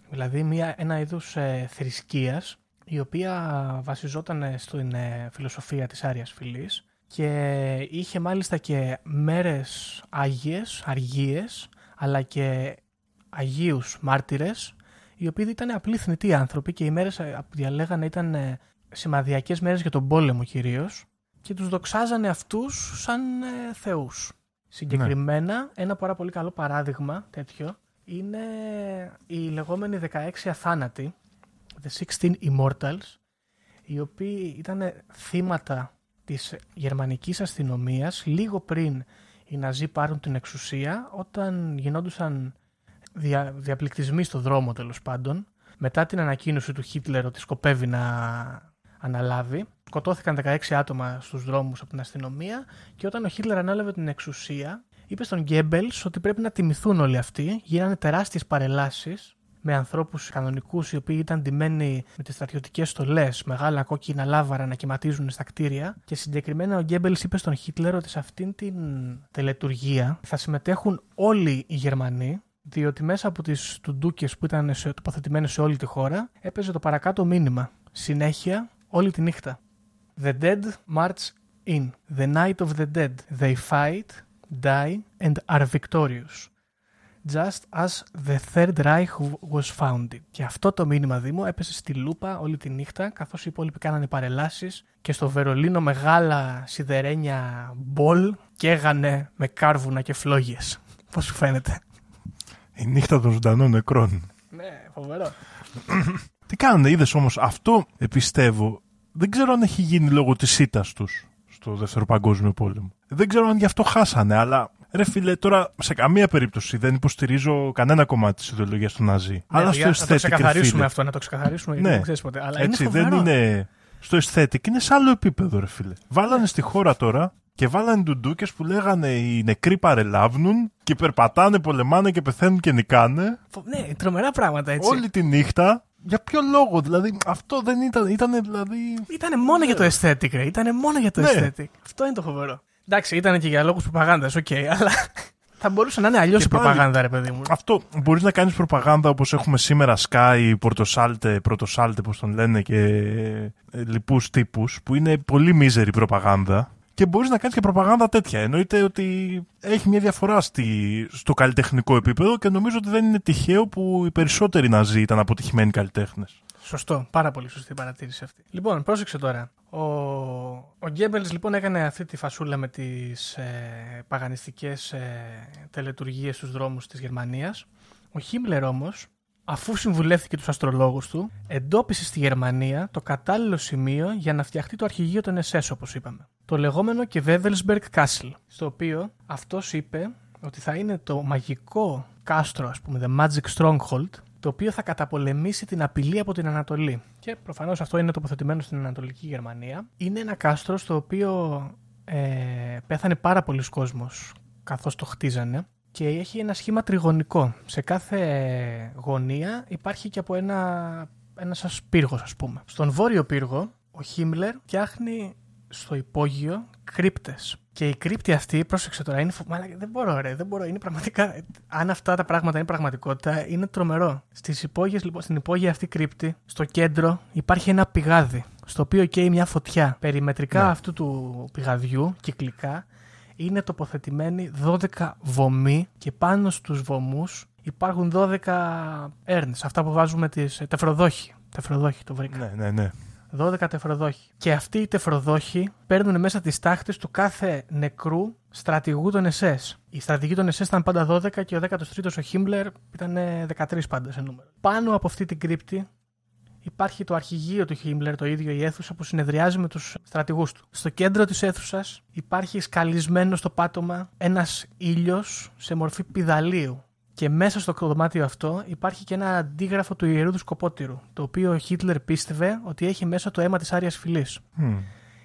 Δηλαδή μια, ένα είδος ε, θρησκείας η οποία βασιζόταν στην ε, φιλοσοφία της Άριας Φυλής και είχε μάλιστα και μέρες άγιες, αργίες, αλλά και αγίους μάρτυρες, οι οποίοι ήταν απλοί θνητοί άνθρωποι και οι μέρες ε, που διαλέγανε ήταν ε, σημαδιακές μέρες για τον πόλεμο κυρίως και τους δοξάζανε αυτούς σαν ε, θεούς. Συγκεκριμένα, ένα πάρα πολύ καλό παράδειγμα τέτοιο είναι οι λεγόμενοι 16 αθάνατοι, The 16 Immortals, οι οποίοι ήταν θύματα της γερμανικής αστυνομίας λίγο πριν οι Ναζί πάρουν την εξουσία όταν γινόντουσαν δια, διαπληκτισμοί στο δρόμο τέλος πάντων. Μετά την ανακοίνωση του Χίτλερ ότι σκοπεύει να αναλάβει σκοτώθηκαν 16 άτομα στους δρόμους από την αστυνομία και όταν ο Χίτλερ ανέλαβε την εξουσία είπε στον Γκέμπελς ότι πρέπει να τιμηθούν όλοι αυτοί. Γίνανε τεράστιες παρελάσεις με ανθρώπους κανονικούς οι οποίοι ήταν ντυμένοι με τις στρατιωτικές στολές, μεγάλα κόκκινα λάβαρα να κυματίζουν στα κτίρια και συγκεκριμένα ο Γκέμπελς είπε στον Χίτλερ ότι σε αυτήν την τελετουργία θα συμμετέχουν όλοι οι Γερμανοί διότι μέσα από τις τουντούκες που ήταν τοποθετημένες σε όλη τη χώρα έπαιζε το παρακάτω μήνυμα. Συνέχεια όλη τη νύχτα. The dead march in. The night of the dead. They fight, die and are victorious. Just as the Third Reich was founded. Και αυτό το μήνυμα Δήμο έπεσε στη λούπα όλη τη νύχτα καθώς οι υπόλοιποι κάνανε παρελάσεις και στο Βερολίνο μεγάλα σιδερένια μπολ καίγανε με κάρβουνα και φλόγες. Πώς σου φαίνεται; Η νύχτα των ζωντανών νεκρών. Ναι, φοβερό. Τι κάνανε, είδες όμως, αυτό πιστεύω δεν ξέρω αν έχει γίνει λόγω της ήττας τους στο Δεύτερο Παγκόσμιο Πόλεμο. Δεν ξέρω αν γι' αυτό χάσανε, αλλά ρε φίλε, τώρα σε καμία περίπτωση δεν υποστηρίζω κανένα κομμάτι της ιδεολογίας του Ναζί. Ναι, αλλά στο αισθέτικ. Να το ξεκαθαρίσουμε αυτό, να το ξεκαθαρίσουμε, γιατί ναι. δεν ξέρεις ποτέ. Αλλά Έτσι, είναι δεν είναι. Στο αισθέτικ είναι σε άλλο επίπεδο, ρε φίλε. Βάλανε στη χώρα τώρα και βάλανε ντουντούκες που λέγανε οι νεκροί παρελάβουν και περπατάνε, πολεμάνε και πεθαίνουν και νικάνε. Ναι, τρομερά πράγματα έτσι. Όλη τη νύχτα για ποιο λόγο, δηλαδή, αυτό δεν ήταν, ήτανε δηλαδή... Ήτανε μόνο για το aesthetic, ρε, ήτανε μόνο για το ναι. aesthetic. Αυτό είναι το φοβερό. Εντάξει, ήταν και για λόγους προπαγάνδας, ok, okay, αλλά θα μπορούσε να είναι αλλιώς η προπαγάνδα, ρε παιδί μου. Αυτό, μπορείς να κάνεις προπαγάνδα όπως έχουμε σήμερα Sky, Πορτοσάλτε, Πρωτοσάλτε, πώς τον λένε, και ε, λοιπούς τύπους, που είναι πολύ μίζερη προπαγάνδα και μπορείς να κάνεις και προπαγάνδα τέτοια. Εννοείται ότι έχει μια διαφορά στη, στο καλλιτεχνικό επίπεδο και νομίζω ότι δεν είναι τυχαίο που οι περισσότεροι Ναζί ήταν αποτυχημένοι καλλιτέχνες. Σωστό. Πάρα πολύ σωστή παρατήρηση αυτή. Λοιπόν, πρόσεξε τώρα. Ο, ο Γκέμπελς λοιπόν έκανε αυτή τη φασούλα με τις ε, παγανιστικές ε, τελετουργίες στους δρόμους της Γερμανίας. Ο Χίμπλερ όμως αφού συμβουλεύτηκε τους αστρολόγους του, εντόπισε στη Γερμανία το κατάλληλο σημείο για να φτιαχτεί το αρχηγείο των SS, όπως είπαμε. Το λεγόμενο και Wewelsberg Castle, στο οποίο αυτός είπε ότι θα είναι το μαγικό κάστρο, ας πούμε, The Magic Stronghold, το οποίο θα καταπολεμήσει την απειλή από την Ανατολή. Και προφανώς αυτό είναι τοποθετημένο στην Ανατολική Γερμανία. Είναι ένα κάστρο στο οποίο ε, πέθανε πάρα πολλοί κόσμος καθώς το χτίζανε και έχει ένα σχήμα τριγωνικό. Σε κάθε γωνία υπάρχει και από ένα, ένας σας πύργος ας πούμε. Στον βόρειο πύργο ο Χίμλερ φτιάχνει στο υπόγειο κρύπτες Και η κρύπτη αυτή, πρόσεξε τώρα, είναι. φο- Μαλάκα, δεν μπορώ, ρε, δεν μπορώ. Είναι πραγματικά. Αν αυτά τα πράγματα είναι πραγματικότητα, είναι τρομερό. Στις υπόγειες, λοιπόν, στην υπόγεια αυτή κρύπτη, στο κέντρο, υπάρχει ένα πηγάδι, στο οποίο καίει μια φωτιά. Περιμετρικά Ναι. αυτού του πηγαδιού, κυκλικά, είναι τοποθετημένοι 12 βωμοί και πάνω στους βωμούς υπάρχουν 12 έρνες. Αυτά που βάζουμε τις ε, τεφροδόχοι. Τεφροδόχοι το βρήκα. Ναι, ναι, ναι. 12 τεφροδόχοι. Και αυτοί οι τεφροδόχοι παίρνουν μέσα τις τάχτες του κάθε νεκρού στρατηγού των SS. Οι στρατηγοί των SS ήταν πάντα 12 και ο 13ο ο Χίμπλερ ήταν 13 πάντα σε νούμερο. Πάνω από αυτή την κρύπτη υπάρχει το αρχηγείο του Χίμπλερ, το ίδιο η αίθουσα που συνεδριάζει με τους στρατηγούς του. Στο κέντρο της αίθουσας υπάρχει σκαλισμένο στο πάτωμα ένας ήλιος σε μορφή πιδαλίου. Και μέσα στο δωμάτιο αυτό υπάρχει και ένα αντίγραφο του ιερού του Σκοπότηρου, το οποίο ο Χίτλερ πίστευε ότι έχει μέσα το αίμα της Άριας Φυλή. Μμ.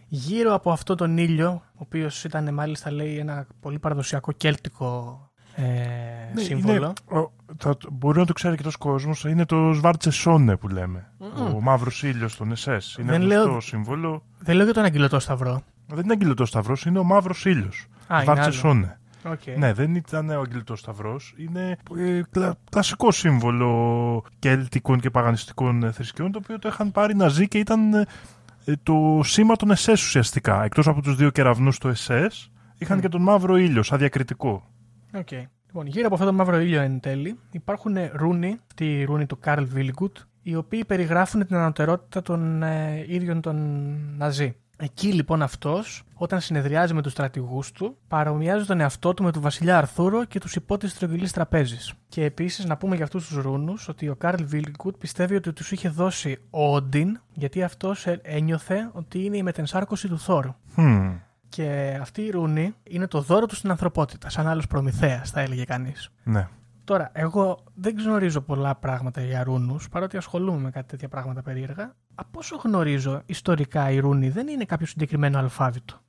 Γύρω από αυτό τον ήλιο, ο οποίος ήταν μάλιστα λέει ένα πολύ παραδοσιακό κέλτικο ε, Ναι, σύμβολο. είναι- ο- θα, μπορεί να το ξέρει και τόσος κόσμος. Είναι το Σβάρτσε Σόνε που λέμε. Μμμ. Ο μαύρος ήλιος των SS. Είναι Δεν γνωστό λέω- σύμβολο. Δεν λέω για τον αγγελωτό σταυρό. Δεν είναι αγγελωτό σταυρός, είναι ο μαύρος ήλιος. Α, είναι Σβάρτσε άλλο. Σόνε. Okay. Ναι, δεν ήταν ο αγγελωτό σταυρός. Είναι ε, κλα- κλασικό σύμβολο κελτικών και παγανιστικών ε, θρησκειών, το οποίο το είχαν πάρει Ναζί και ήταν ε, ε, το σήμα των SS ουσιαστικά. Εκτός από τους δύο κεραυνούς του SS, είχαν Μμ. και τον μαύρο ήλιο, σαν διακριτικό. Okay. Λοιπόν, γύρω από αυτό το μαύρο ήλιο εν τέλει υπάρχουν ρούνοι, αυτή η ρούνη του Καρλ Βίλιγκουτ, οι οποίοι περιγράφουν την ανωτερότητα των ε, ίδιων των Ναζί. Εκεί λοιπόν αυτός, όταν συνεδριάζει με τους στρατηγούς του, παρομοιάζει τον εαυτό του με τον βασιλιά Αρθούρο και τους υπότε τη τρογγυλή τραπέζης. Και επίσης να πούμε για αυτούς τους ρούνους ότι ο Καρλ Βίλιγκουτ πιστεύει ότι τους είχε δώσει ο Όντιν, γιατί αυτός ένιωθε ότι είναι η μετενσάρκωση του Θόρου. Hm. Και αυτή η ρούνη είναι το δώρο του στην ανθρωπότητα, σαν άλλος Προμηθέας, θα έλεγε κανείς. Ναι. Τώρα, εγώ δεν γνωρίζω πολλά πράγματα για ρούνους, παρότι ασχολούμαι με κάτι τέτοια πράγματα περίεργα. Από όσο γνωρίζω, ιστορικά η ρούνη δεν είναι κάποιο συγκεκριμένο αλφάβητο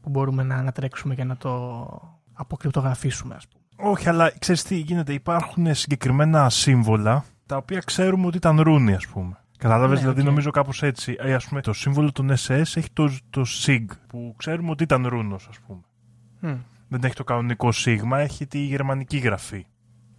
που μπορούμε να ανατρέξουμε και να το αποκρυπτογραφήσουμε, ας πούμε. Όχι, αλλά ξέρεις τι γίνεται. Υπάρχουν συγκεκριμένα σύμβολα τα οποία ξέρουμε ότι ήταν ρούνι, ας πούμε. Κατάλαβες, Ναι, δηλαδή οκ. νομίζω κάπως έτσι. Ε, ας πούμε, το σύμβολο των SS έχει το, το SIG που ξέρουμε ότι ήταν ρούνος, ας πούμε. Μμ. Δεν έχει το κανονικό σίγμα, έχει τη γερμανική γραφή.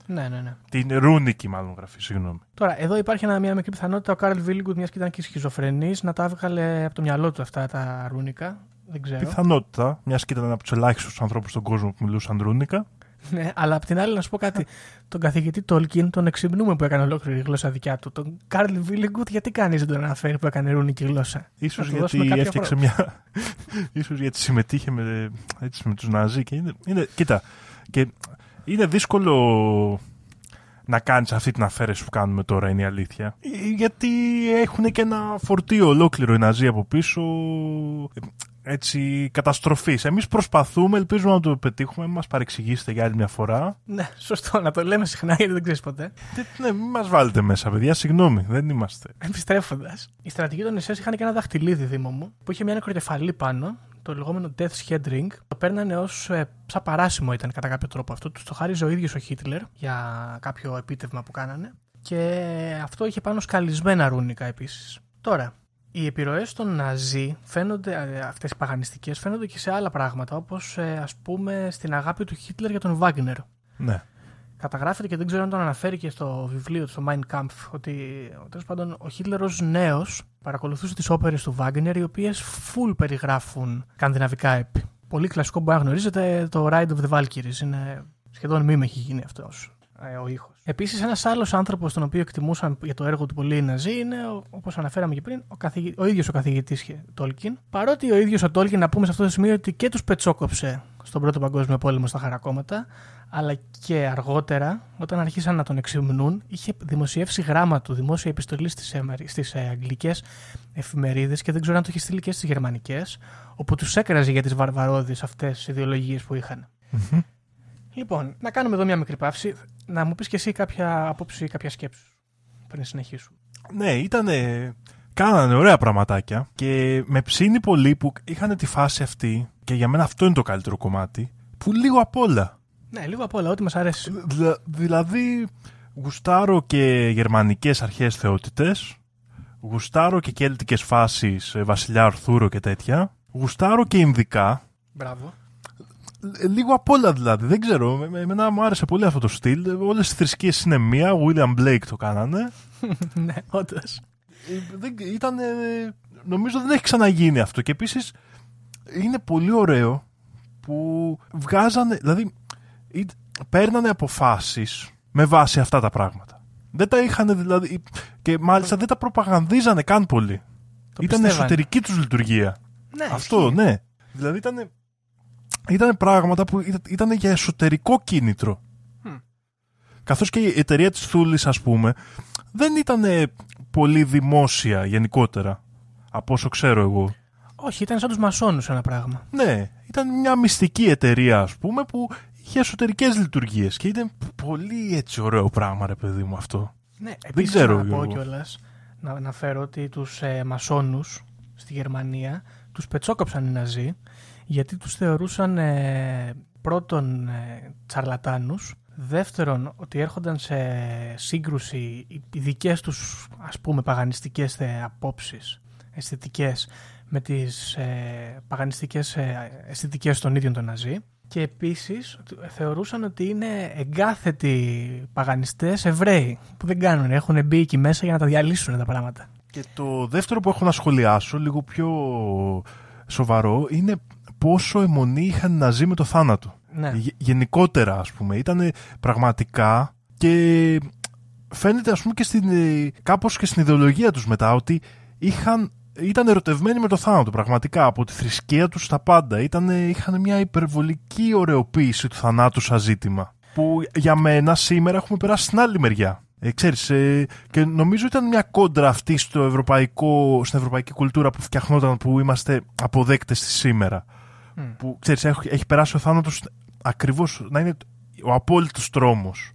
Ναι, ναι, ναι. Την ρούνικη, μάλλον γραφή, συγγνώμη. Τώρα, εδώ υπάρχει ένα, μια μικρή πιθανότητα ο Κάρλ Βίλιγκουτ, μιας και ήταν και σχιζοφρενής, να τα έβγαλε από το μυαλό του αυτά τα ρούνικα. Δεν ξέρω. Πιθανότητα, μιας και ήταν από τους ελάχιστους ανθρώπους στον κόσμο που μιλούσαν ρούνικα. Ναι, αλλά απ' την άλλη να σου πω κάτι. τον καθηγητή Τόλκιν τον εξυμνούμε που έκανε ολόκληρη γλώσσα δικιά του. Τον Κάρλ Βίλιγκουτ, γιατί κανεί δεν τον αναφέρει που έκανε ρούνικη γλώσσα; Ίσως Θα του γιατί δώσουμε κάποιο έφτιαξε χρόνο. μια. ίσως γιατί συμμετείχε με, έτσι, με τους Ναζί και είναι, είναι. Κοίτα. Και είναι δύσκολο να κάνεις αυτή την αφαίρεση που κάνουμε τώρα, είναι η αλήθεια. Ε, Γιατί έχουν και ένα φορτίο ολόκληρο οι Ναζί από πίσω. Ε, Έτσι, καταστροφής. Εμείς προσπαθούμε, ελπίζουμε να το πετύχουμε. Μην μας παρεξηγήσετε για άλλη μια φορά. Ναι, σωστό να το λέμε συχνά γιατί δεν ξέρεις ποτέ. Ε, Ναι, μην μας βάλετε μέσα, παιδιά. Συγγνώμη, δεν είμαστε. Επιστρέφοντας, οι στρατηγοί των SS είχαν και ένα δαχτυλίδι δήμο μου που είχε μια νεκροκεφαλή πάνω, το λεγόμενο Death's Head Ring. Το παίρνανε ως ε, σαν παράσημο ήταν κατά κάποιο τρόπο αυτό. Τους το χάριζε ο ίδιος ο Χίτλερ για κάποιο επίτευγμα που κάνανε. Και αυτό είχε πάνω σκαλισμένα ρούνικα επίσης. Τώρα, οι επιρροές των Ναζί φαίνονται, αυτές οι παγανιστικές, φαίνονται και σε άλλα πράγματα, όπως ας πούμε στην αγάπη του Χίτλερ για τον Βάγκνερ. Ναι. Καταγράφεται και δεν ξέρω αν τον αναφέρει και στο βιβλίο του, στο Mein Kampf, ότι τέλος πάντων ο Χίτλερ ως νέος παρακολουθούσε τις όπερες του Βάγκνερ, οι οποίες full περιγράφουν σκανδιναβικά έπι. Πολύ κλασικό που μπορεί να γνωρίζετε το Ride of the Valkyries. Είναι σχεδόν μήνυμα έχει γίνει αυτός ο ήχος. Επίσης, ένας άλλος άνθρωπος τον οποίο εκτιμούσαν για το έργο του πολύ οι Ναζί είναι, όπως αναφέραμε και πριν, ο, καθηγη... ο ίδιος ο καθηγητής Τόλκιν. Παρότι ο ίδιος ο Τόλκιν, να πούμε σε αυτό το σημείο, ότι και τους πετσόκοψε στον Πρώτο Παγκόσμιο Πόλεμο στα χαρακόμματα, αλλά και αργότερα, όταν αρχίσαν να τον εξυμνούν, είχε δημοσιεύσει γράμμα του, δημόσια επιστολή στις στις ε, αγγλικές εφημερίδες και δεν ξέρω αν το είχε στείλει και στις γερμανικές, όπου τους έκραζε για τις βαρβαρώδεις αυτές τις ιδεολογίες που είχαν. Μμμ. Λοιπόν, να κάνουμε εδώ μια μικρή παύση. Να μου πεις και εσύ κάποια άποψη ή κάποια σκέψη πριν συνεχίσουμε. Ναι, ήταν. Κάνανε ωραία πραγματάκια και με ψήνει πολύ που είχαν τη φάση αυτή και για μένα αυτό είναι το καλύτερο κομμάτι που λίγο απ' όλα. Ναι, λίγο απ' όλα, ό,τι μας αρέσει. Δηλα- δηλαδή γουστάρω και γερμανικές αρχές θεότητες γουστάρω και κέλτικες φάσεις ε, βασιλιά Αρθούρο και τέτοια γουστάρω και Ινδικά Μπράβο. Ε, λίγο απ' όλα δηλαδή. Δεν ξέρω. με- με- Εμένα μου άρεσε πολύ αυτό το στυλ. Όλες οι θρησκείες είναι μία. William Blake το κάνανε. ναι, όντως. Ε, δεν, ήταν, ε, νομίζω δεν έχει ξαναγίνει αυτό. Και επίσης είναι πολύ ωραίο που βγάζανε. Δηλαδή, ή- παίρνανε αποφάσεις με βάση αυτά τα πράγματα. Δεν τα είχαν δηλαδή. Και μάλιστα δεν τα προπαγανδίζανε καν πολύ. Το ήταν πιστεύανε. εσωτερική τους λειτουργία. Ναι, Αυτό, ισχύει. ναι. Δηλαδή ήταν, ήταν πράγματα που ήταν, ήταν για εσωτερικό κίνητρο. Μμ. Καθώς και η εταιρεία της Θούλης, ας πούμε, δεν ήταν πολύ δημόσια γενικότερα. Από όσο ξέρω εγώ. Όχι, ήταν σαν τους μασόνους ένα πράγμα. Ναι, ήταν μια μυστική εταιρεία, ας πούμε, που είχε εσωτερικές λειτουργίες. Και ήταν πολύ έτσι ωραίο πράγμα, ρε παιδί μου, αυτό. Ναι, επίσης ξέρω, να πω Γιώργο. κιόλας να αναφέρω ότι τους ε, μασόνους στη Γερμανία τους πετσόκοψαν οι Ναζί γιατί τους θεωρούσαν ε, πρώτον ε, τσαρλατάνους, δεύτερον ότι έρχονταν σε σύγκρουση οι οι δικές τους ας πούμε παγανιστικές ε, απόψεις αισθητικές με τις ε, παγανιστικές ε, αισθητικές των ίδιων των Ναζί και επίσης θεωρούσαν ότι είναι εγκάθετοι παγανιστές Εβραίοι που δεν κάνουν, έχουν μπει εκεί μέσα για να τα διαλύσουν τα πράγματα. Και το δεύτερο που έχω να σχολιάσω, λίγο πιο σοβαρό, είναι πόσο αιμονή είχαν οι Ναζί με το θάνατο. Ναι. Γε- Γενικότερα, ας πούμε. Ήταν πραγματικά και φαίνεται, ας πούμε, και στην, ε, κάπως και στην ιδεολογία τους μετά, ότι είχαν, ήταν ερωτευμένοι με το θάνατο, πραγματικά, από τη θρησκεία τους στα πάντα. Ήταν, είχαν μια υπερβολική ωρεοποίηση του θανάτου σαν ζήτημα. Που για μένα σήμερα έχουμε περάσει στην άλλη μεριά. Ε, ξέρεις, ε, και νομίζω ήταν μια κόντρα αυτή στο ευρωπαϊκό, στην ευρωπαϊκή κουλτούρα που φτιαχνόταν που είμαστε αποδέκτες της σήμερα Μμ. που ξέρεις, έχει, έχει περάσει ο θάνατος ακριβώς να είναι ο απόλυτος τρόμος.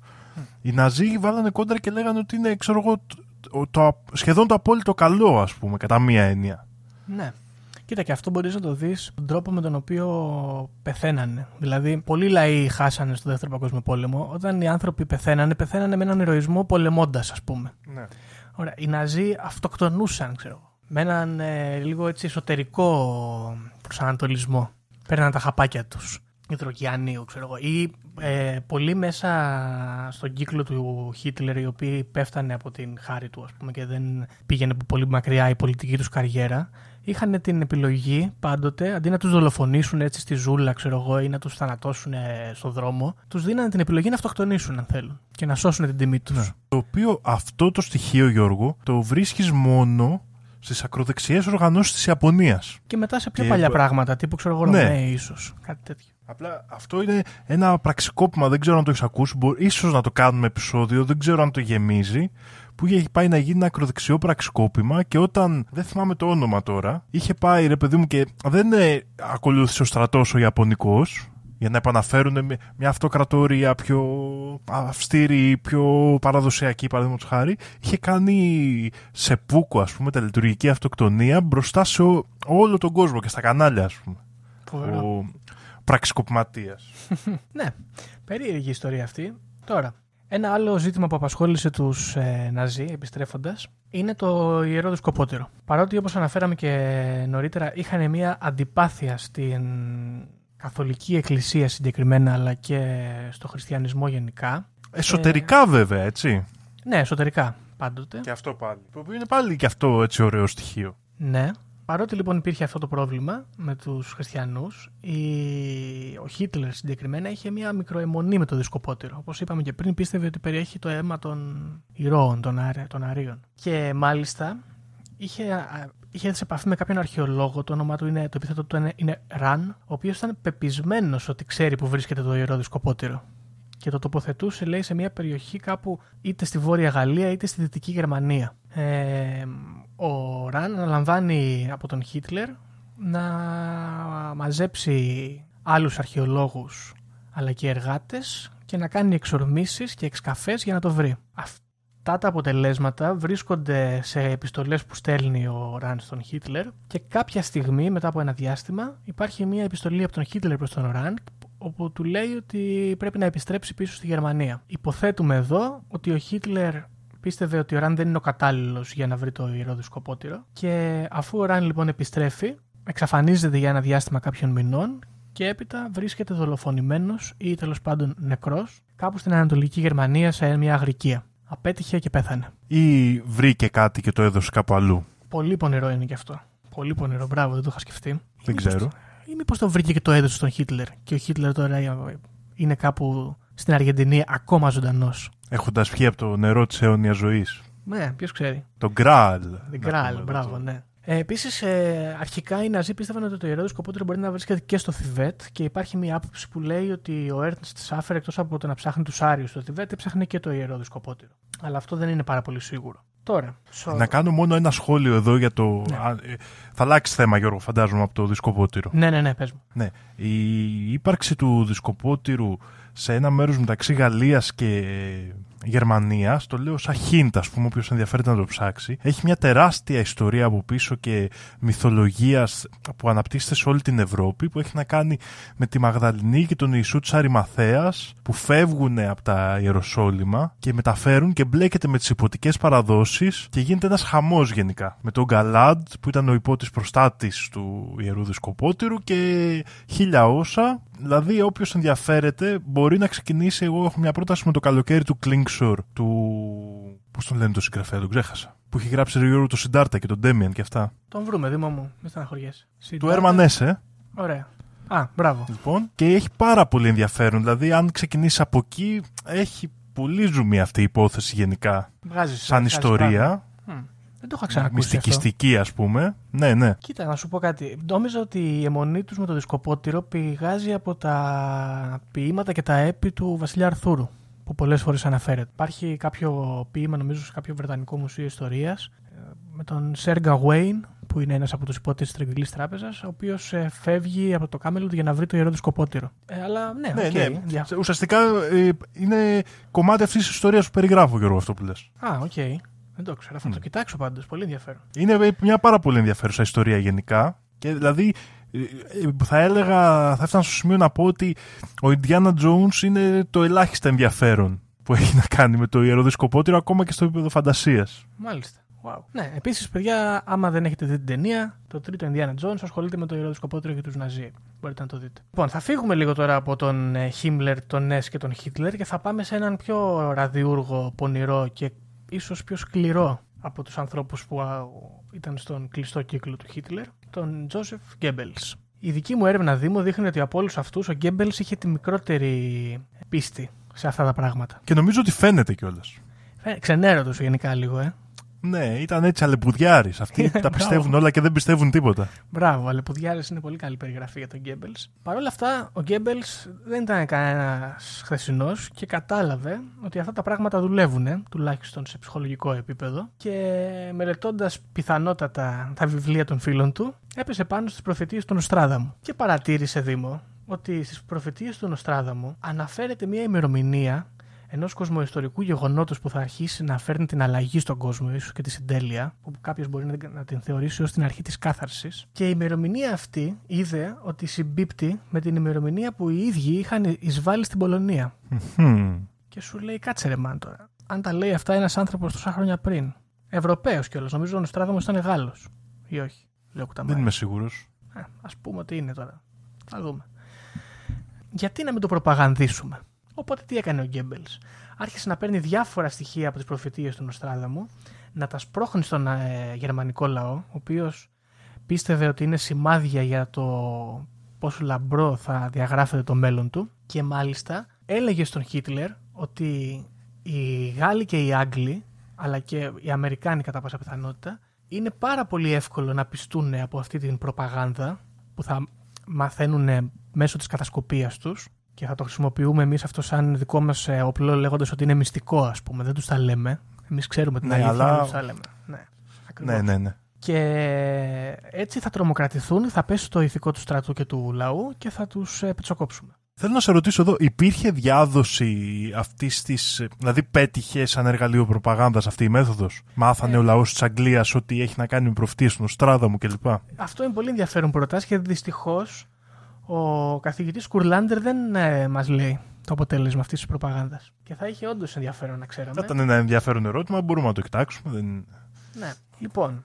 Οι Ναζί βάλανε κόντρα και λέγανε ότι είναι, ξέρω εγώ, το, το- σχεδόν το απόλυτο καλό, ας πούμε, κατά μία έννοια. Ναι. Κοίτα, και αυτό μπορείς να το δεις τον τρόπο με τον οποίο πεθαίνανε. Δηλαδή, πολλοί λαοί χάσανε στο Δεύτερο Παγκόσμιο Πόλεμο. Όταν οι άνθρωποι πεθαίνανε, πεθαίνανε με έναν ηρωισμό πολεμώντας, ας πούμε. Ναι. Ωραία. Οι Ναζί αυτοκτονούσαν, ξέρω εγώ. Με έναν ε, λίγο έτσι εσωτερικό προσανατολισμό. Παίρναν τα χαπάκια τους. Υδροκιανίου, ξέρω εγώ. Ή ε, πολλοί μέσα στον κύκλο του Χίτλερ, οι οποίοι πέφτανε από την χάρη του, ας πούμε, και δεν πήγαινε πολύ μακριά η πολιτική τους καριέρα, είχαν την επιλογή πάντοτε, αντί να τους δολοφονήσουν έτσι στη ζούλα, ξέρω εγώ, ή να τους θανατώσουν στο δρόμο, τους δίνανε την επιλογή να αυτοκτονήσουν, αν θέλουν, και να σώσουν την τιμή τους. Ναι. Το οποίο αυτό το στοιχείο, Γιώργο, το βρίσκεις μόνο στις ακροδεξιές οργανώσεις της Ιαπωνίας. Και μετά σε πιο Και- παλιά πράγματα, τύπου ξέρω εγώ, Ναι. Ρωμαίοι, ίσως. Κάτι τέτοιο. Απλά αυτό είναι ένα πραξικόπημα, δεν ξέρω αν το έχεις ακούσει. Μπορεί, ίσως να το κάνουμε επεισόδιο, δεν ξέρω αν το γεμίζει. Που είχε πάει να γίνει ένα ακροδεξιό πραξικόπημα και όταν. Δεν θυμάμαι το όνομα τώρα. Είχε πάει ρε παιδί μου και δεν ε, ακολούθησε ο στρατός ο Ιαπωνικός για να επαναφέρουν με- μια αυτοκρατορία πιο αυστηρή, πιο παραδοσιακή, παραδείγματος χάρη. Είχε κάνει σε πούκο, ας πούμε, τελετουργική αυτοκτονία μπροστά σε ο- όλο τον κόσμο και στα κανάλια, ας πούμε. Φοβερό. Ο πραξικοπηματίας. Ναι, περίεργη η ιστορία αυτή. Τώρα, ένα άλλο ζήτημα που απασχόλησε τους ε, Ναζί, επιστρέφοντας, είναι το ιερό δισκοπότερο. Παρότι, όπως αναφέραμε και νωρίτερα, είχαν μια αντιπάθεια στην καθολική εκκλησία συγκεκριμένα, αλλά και στο χριστιανισμό γενικά. Εσωτερικά βέβαια, έτσι. Ναι, εσωτερικά πάντοτε. Και αυτό πάλι. Το οποίο είναι πάλι και αυτό έτσι ωραίο στοιχείο. Ναι. Παρότι λοιπόν υπήρχε αυτό το πρόβλημα με τους χριστιανούς, η... ο Χίτλερ συγκεκριμένα είχε μια μικροαιμονή με το δισκοπότερο. Όπως είπαμε και πριν, πίστευε ότι περιέχει το αίμα των ηρώων, των, Άρε- των Αρίων. Και μάλιστα είχε, α, είχε έρθει σε επαφή με κάποιον αρχαιολόγο, το όνομά του είναι, το επίθετο του είναι, είναι Ραν, ο οποίος ήταν πεπισμένος ότι ξέρει που βρίσκεται το ιερό δισκοπότερο. Και το τοποθετούσε, λέει, σε μια περιοχή κάπου είτε στη Βόρεια Γαλλία είτε στη Δυτική Γερμανία. Ε, ο Ραν αναλαμβάνει από τον Χίτλερ να μαζέψει άλλους αρχαιολόγους αλλά και εργάτες και να κάνει εξορμήσεις και εξκαφές για να το βρει. Αυτά τα αποτελέσματα βρίσκονται σε επιστολές που στέλνει ο Ραν στον Χίτλερ και κάποια στιγμή μετά από ένα διάστημα υπάρχει μια επιστολή από τον Χίτλερ προς τον Ραν όπου του λέει ότι πρέπει να επιστρέψει πίσω στη Γερμανία. Υποθέτουμε εδώ ότι ο Χίτλερ πίστευε ότι ο Ραν δεν είναι ο κατάλληλος για να βρει το ιερό δισκοπότηρο. Και αφού ο Ραν λοιπόν επιστρέφει, εξαφανίζεται για ένα διάστημα κάποιων μηνών και έπειτα βρίσκεται δολοφονημένος ή τέλος πάντων νεκρός κάπου στην Ανατολική Γερμανία σε μια αγρικία. Απέτυχε και πέθανε. Ή βρήκε κάτι και το έδωσε κάπου αλλού. Πολύ πονηρό είναι και αυτό. Πολύ πονηρό, μπράβο, δεν το είχα σκεφτεί. Δεν ξέρω. Ή μήπως το βρήκε και το έδωσε στον Χίτλερ. Και ο Χίτλερ τώρα είναι κάπου στην Αργεντινή ακόμα ζωντανός. Έχοντας πιει από το νερό της αιώνιας ζωής. Ναι, ποιος ξέρει. Το Γκράλ. Γκράλ, μπράβο, ναι. Ε, Επίσης, ε, αρχικά οι Ναζί πίστευαν ότι το ιερό δισκοπότηρο μπορεί να βρίσκεται και στο Θιβέτ και υπάρχει μια άποψη που λέει ότι ο Έρνστ Σάφερ εκτός από το να ψάχνει τους Άριους στο Θιβέτ, ψάχνει και το ιερό δισκοπότηρο. Αλλά αυτό δεν είναι πάρα πολύ σίγουρο. Τώρα. Να κάνω μόνο ένα σχόλιο εδώ για το. Ναι. Ε, θα αλλάξει θέμα, Γιώργο, φαντάζομαι, από το δισκοπότηρο. Ναι, ναι, ναι, πες μου. Ναι. Η ύπαρξη του δισκοπότηρου σε ένα μέρος μεταξύ Γαλλίας και Γερμανίας, το λέω σαν χίντα, ας πούμε, όποιος ενδιαφέρεται να το ψάξει, έχει μια τεράστια ιστορία από πίσω και μυθολογίας που αναπτύσσεται σε όλη την Ευρώπη, που έχει να κάνει με τη Μαγδαληνή και τον Ιησού της Αρημαθέα, που φεύγουν από τα Ιεροσόλυμα και μεταφέρουν και μπλέκεται με τις υποτικές παραδόσεις και γίνεται ένας χαμός γενικά. Με τον Γκαλάντ, που ήταν ο υπότης προστάτης του ιερού δισκοπότηρου και χίλια όσα. Δηλαδή, όποιος ενδιαφέρεται μπορεί να ξεκινήσει. Εγώ έχω μια πρόταση με το καλοκαίρι του Klings του. Πώς τον λένε το συγγραφέα, τον ξέχασα. Που έχει γράψει Ριόρου το Σιντάρτα και τον Ντέμιαν και αυτά. Τον βρούμε, Δήμο μου. Μην στεναχωριέσαι. Του Έρμαν Έσε. Ωραία. Α, μπράβο. Λοιπόν, και έχει πάρα πολύ ενδιαφέρον. Δηλαδή, αν ξεκινήσεις από εκεί, έχει πολύ ζουμί αυτή η υπόθεση γενικά. Βγάζεις σαν ιστορία. Δεν το είχα ξανακούσει. Μυστικιστική, ας πούμε. Ναι, ναι. Κοίτα, να σου πω κάτι. Νόμιζα ότι η αιμονή τους με το δισκοπότηρο πηγάζει από τα ποίηματα και τα έπι του Βασιλιά Αρθούρου που πολλές φορές αναφέρεται. Υπάρχει κάποιο ποίημα, νομίζω, σε κάποιο Βρετανικό Μουσείο Ιστορίας ε, με τον Σερ Γκαγουέιν, που είναι ένας από τους ιππότες της Στρογγυλής Τράπεζας, ο οποίος ε, φεύγει από το Κάμελουτ για να βρει το ιερό δισκοπότηρο. Ε, αλλά ναι, ναι, okay, ναι. Ουσιαστικά ε, είναι κομμάτι αυτής της ιστορίας που περιγράφω, Γιώργο, αυτό που λες. Α, ok. Okay. Δεν το ξέρω. Θα mm. το κοιτάξω πάντως. Πολύ ενδιαφέρον. Είναι μια πάρα πολύ ενδιαφέρουσα ιστορία γενικά. Και δηλαδή θα έλεγα, θα έφτανα στο σημείο να πω ότι ο Ιντιάνα Jones είναι το ελάχιστα ενδιαφέρον που έχει να κάνει με το ιερό δισκοπότηρο ακόμα και στο επίπεδο φαντασίας. Μάλιστα. Wow. Ναι, επίσης, παιδιά, άμα δεν έχετε δει την ταινία, το τρίτο Indiana Jones ασχολείται με το ιερό δισκοπότηρο και τους Ναζί. Μπορείτε να το δείτε. Λοιπόν, θα φύγουμε λίγο τώρα από τον Χίμλερ, τον Νέσ και τον Χίτλερ και θα πάμε σε έναν πιο ραδιούργο, πονηρό και ίσως πιο σκληρό από τους ανθρώπους που ήταν στον κλειστό κύκλο του Χίτλερ, τον Τζόσεφ Γκέμπελς. Η δική μου έρευνα Δήμο δείχνει ότι από όλους αυτούς ο Γκέμπελς είχε τη μικρότερη πίστη σε αυτά τα πράγματα. Και νομίζω ότι φαίνεται κιόλας. Ξενέρωτος γενικά λίγο, ε. Ναι, ήταν έτσι αλεπουδιάρης. Αυτοί τα πιστεύουν όλα και δεν πιστεύουν τίποτα. Μπράβο, αλεπουδιάρης είναι πολύ καλή περιγραφή για τον Γκέμπελς. Παρ' όλα αυτά, ο Γκέμπελς δεν ήταν κανένας χθεσινός και κατάλαβε ότι αυτά τα πράγματα δουλεύουν, τουλάχιστον σε ψυχολογικό επίπεδο. Και μελετώντας πιθανότατα τα βιβλία των φίλων του, έπεσε πάνω στις προφητείες του Νοστράδαμου. Και παρατήρησε, Δήμο, ότι στις προφητείες του Νοστράδαμου αναφέρεται μια ημερομηνία ενός κοσμοϊστορικού γεγονότος που θα αρχίσει να φέρνει την αλλαγή στον κόσμο, ίσως και τη συντέλεια, που κάποιος μπορεί να την θεωρήσει ως την αρχή της κάθαρσης. Και η ημερομηνία αυτή είδε ότι συμπίπτει με την ημερομηνία που οι ίδιοι είχαν εισβάλει στην Πολωνία. Και σου λέει, κάτσε ρε μάν τώρα. Αν τα λέει αυτά ένας άνθρωπος τόσα χρόνια πριν. Ευρωπαίος κιόλας. Νομίζω ο Νοστράδομο ήταν Γάλλος. Ή όχι. Λέω Δεν είμαι σίγουρος. Α πούμε ότι είναι τώρα. Θα δούμε. Γιατί να μην το προπαγανδίσουμε; Οπότε τι έκανε ο Γκέμπελς; Άρχισε να παίρνει διάφορα στοιχεία από τις προφητείες του Νοστράδαμου, να τα σπρώχνει στον ε, γερμανικό λαό, ο οποίος πίστευε ότι είναι σημάδια για το πόσο λαμπρό θα διαγράφεται το μέλλον του και μάλιστα έλεγε στον Χίτλερ ότι οι Γάλλοι και οι Άγγλοι αλλά και οι Αμερικάνοι κατά πάσα πιθανότητα είναι πάρα πολύ εύκολο να πιστούν από αυτή την προπαγάνδα που θα μαθαίνουν μέσω της κατασκοπίας τους και θα το χρησιμοποιούμε εμείς αυτό σαν δικό μας ε, όπλο, λέγοντας ότι είναι μυστικό, ας πούμε. Δεν τους τα λέμε. Εμείς ξέρουμε την ναι, αλήθεια, αλλά... δεν τους τα λέμε. Ναι, ναι, ναι, ναι. Και έτσι θα τρομοκρατηθούν, θα πέσει το ηθικό του στρατού και του λαού και θα τους ε, πετσοκόψουμε. Θέλω να σε ρωτήσω εδώ, υπήρχε διάδοση αυτής της. Δηλαδή, πέτυχε σαν εργαλείο προπαγάνδας αυτή η μέθοδος; Μάθανε ε, ο λαός της Αγγλίας ότι έχει να κάνει με προφητείε στον Στράδα μου κλπ. Αυτό είναι πολύ ενδιαφέρον προτάσει και δυστυχώς ο καθηγητής Κουρλάντερ δεν ε, μας λέει το αποτέλεσμα αυτής της προπαγάνδας. Και θα είχε όντως ενδιαφέρον να ξέραμε. Θα ήταν ένα ενδιαφέρον ερώτημα, μπορούμε να το κοιτάξουμε. Δεν... Ναι. Λοιπόν,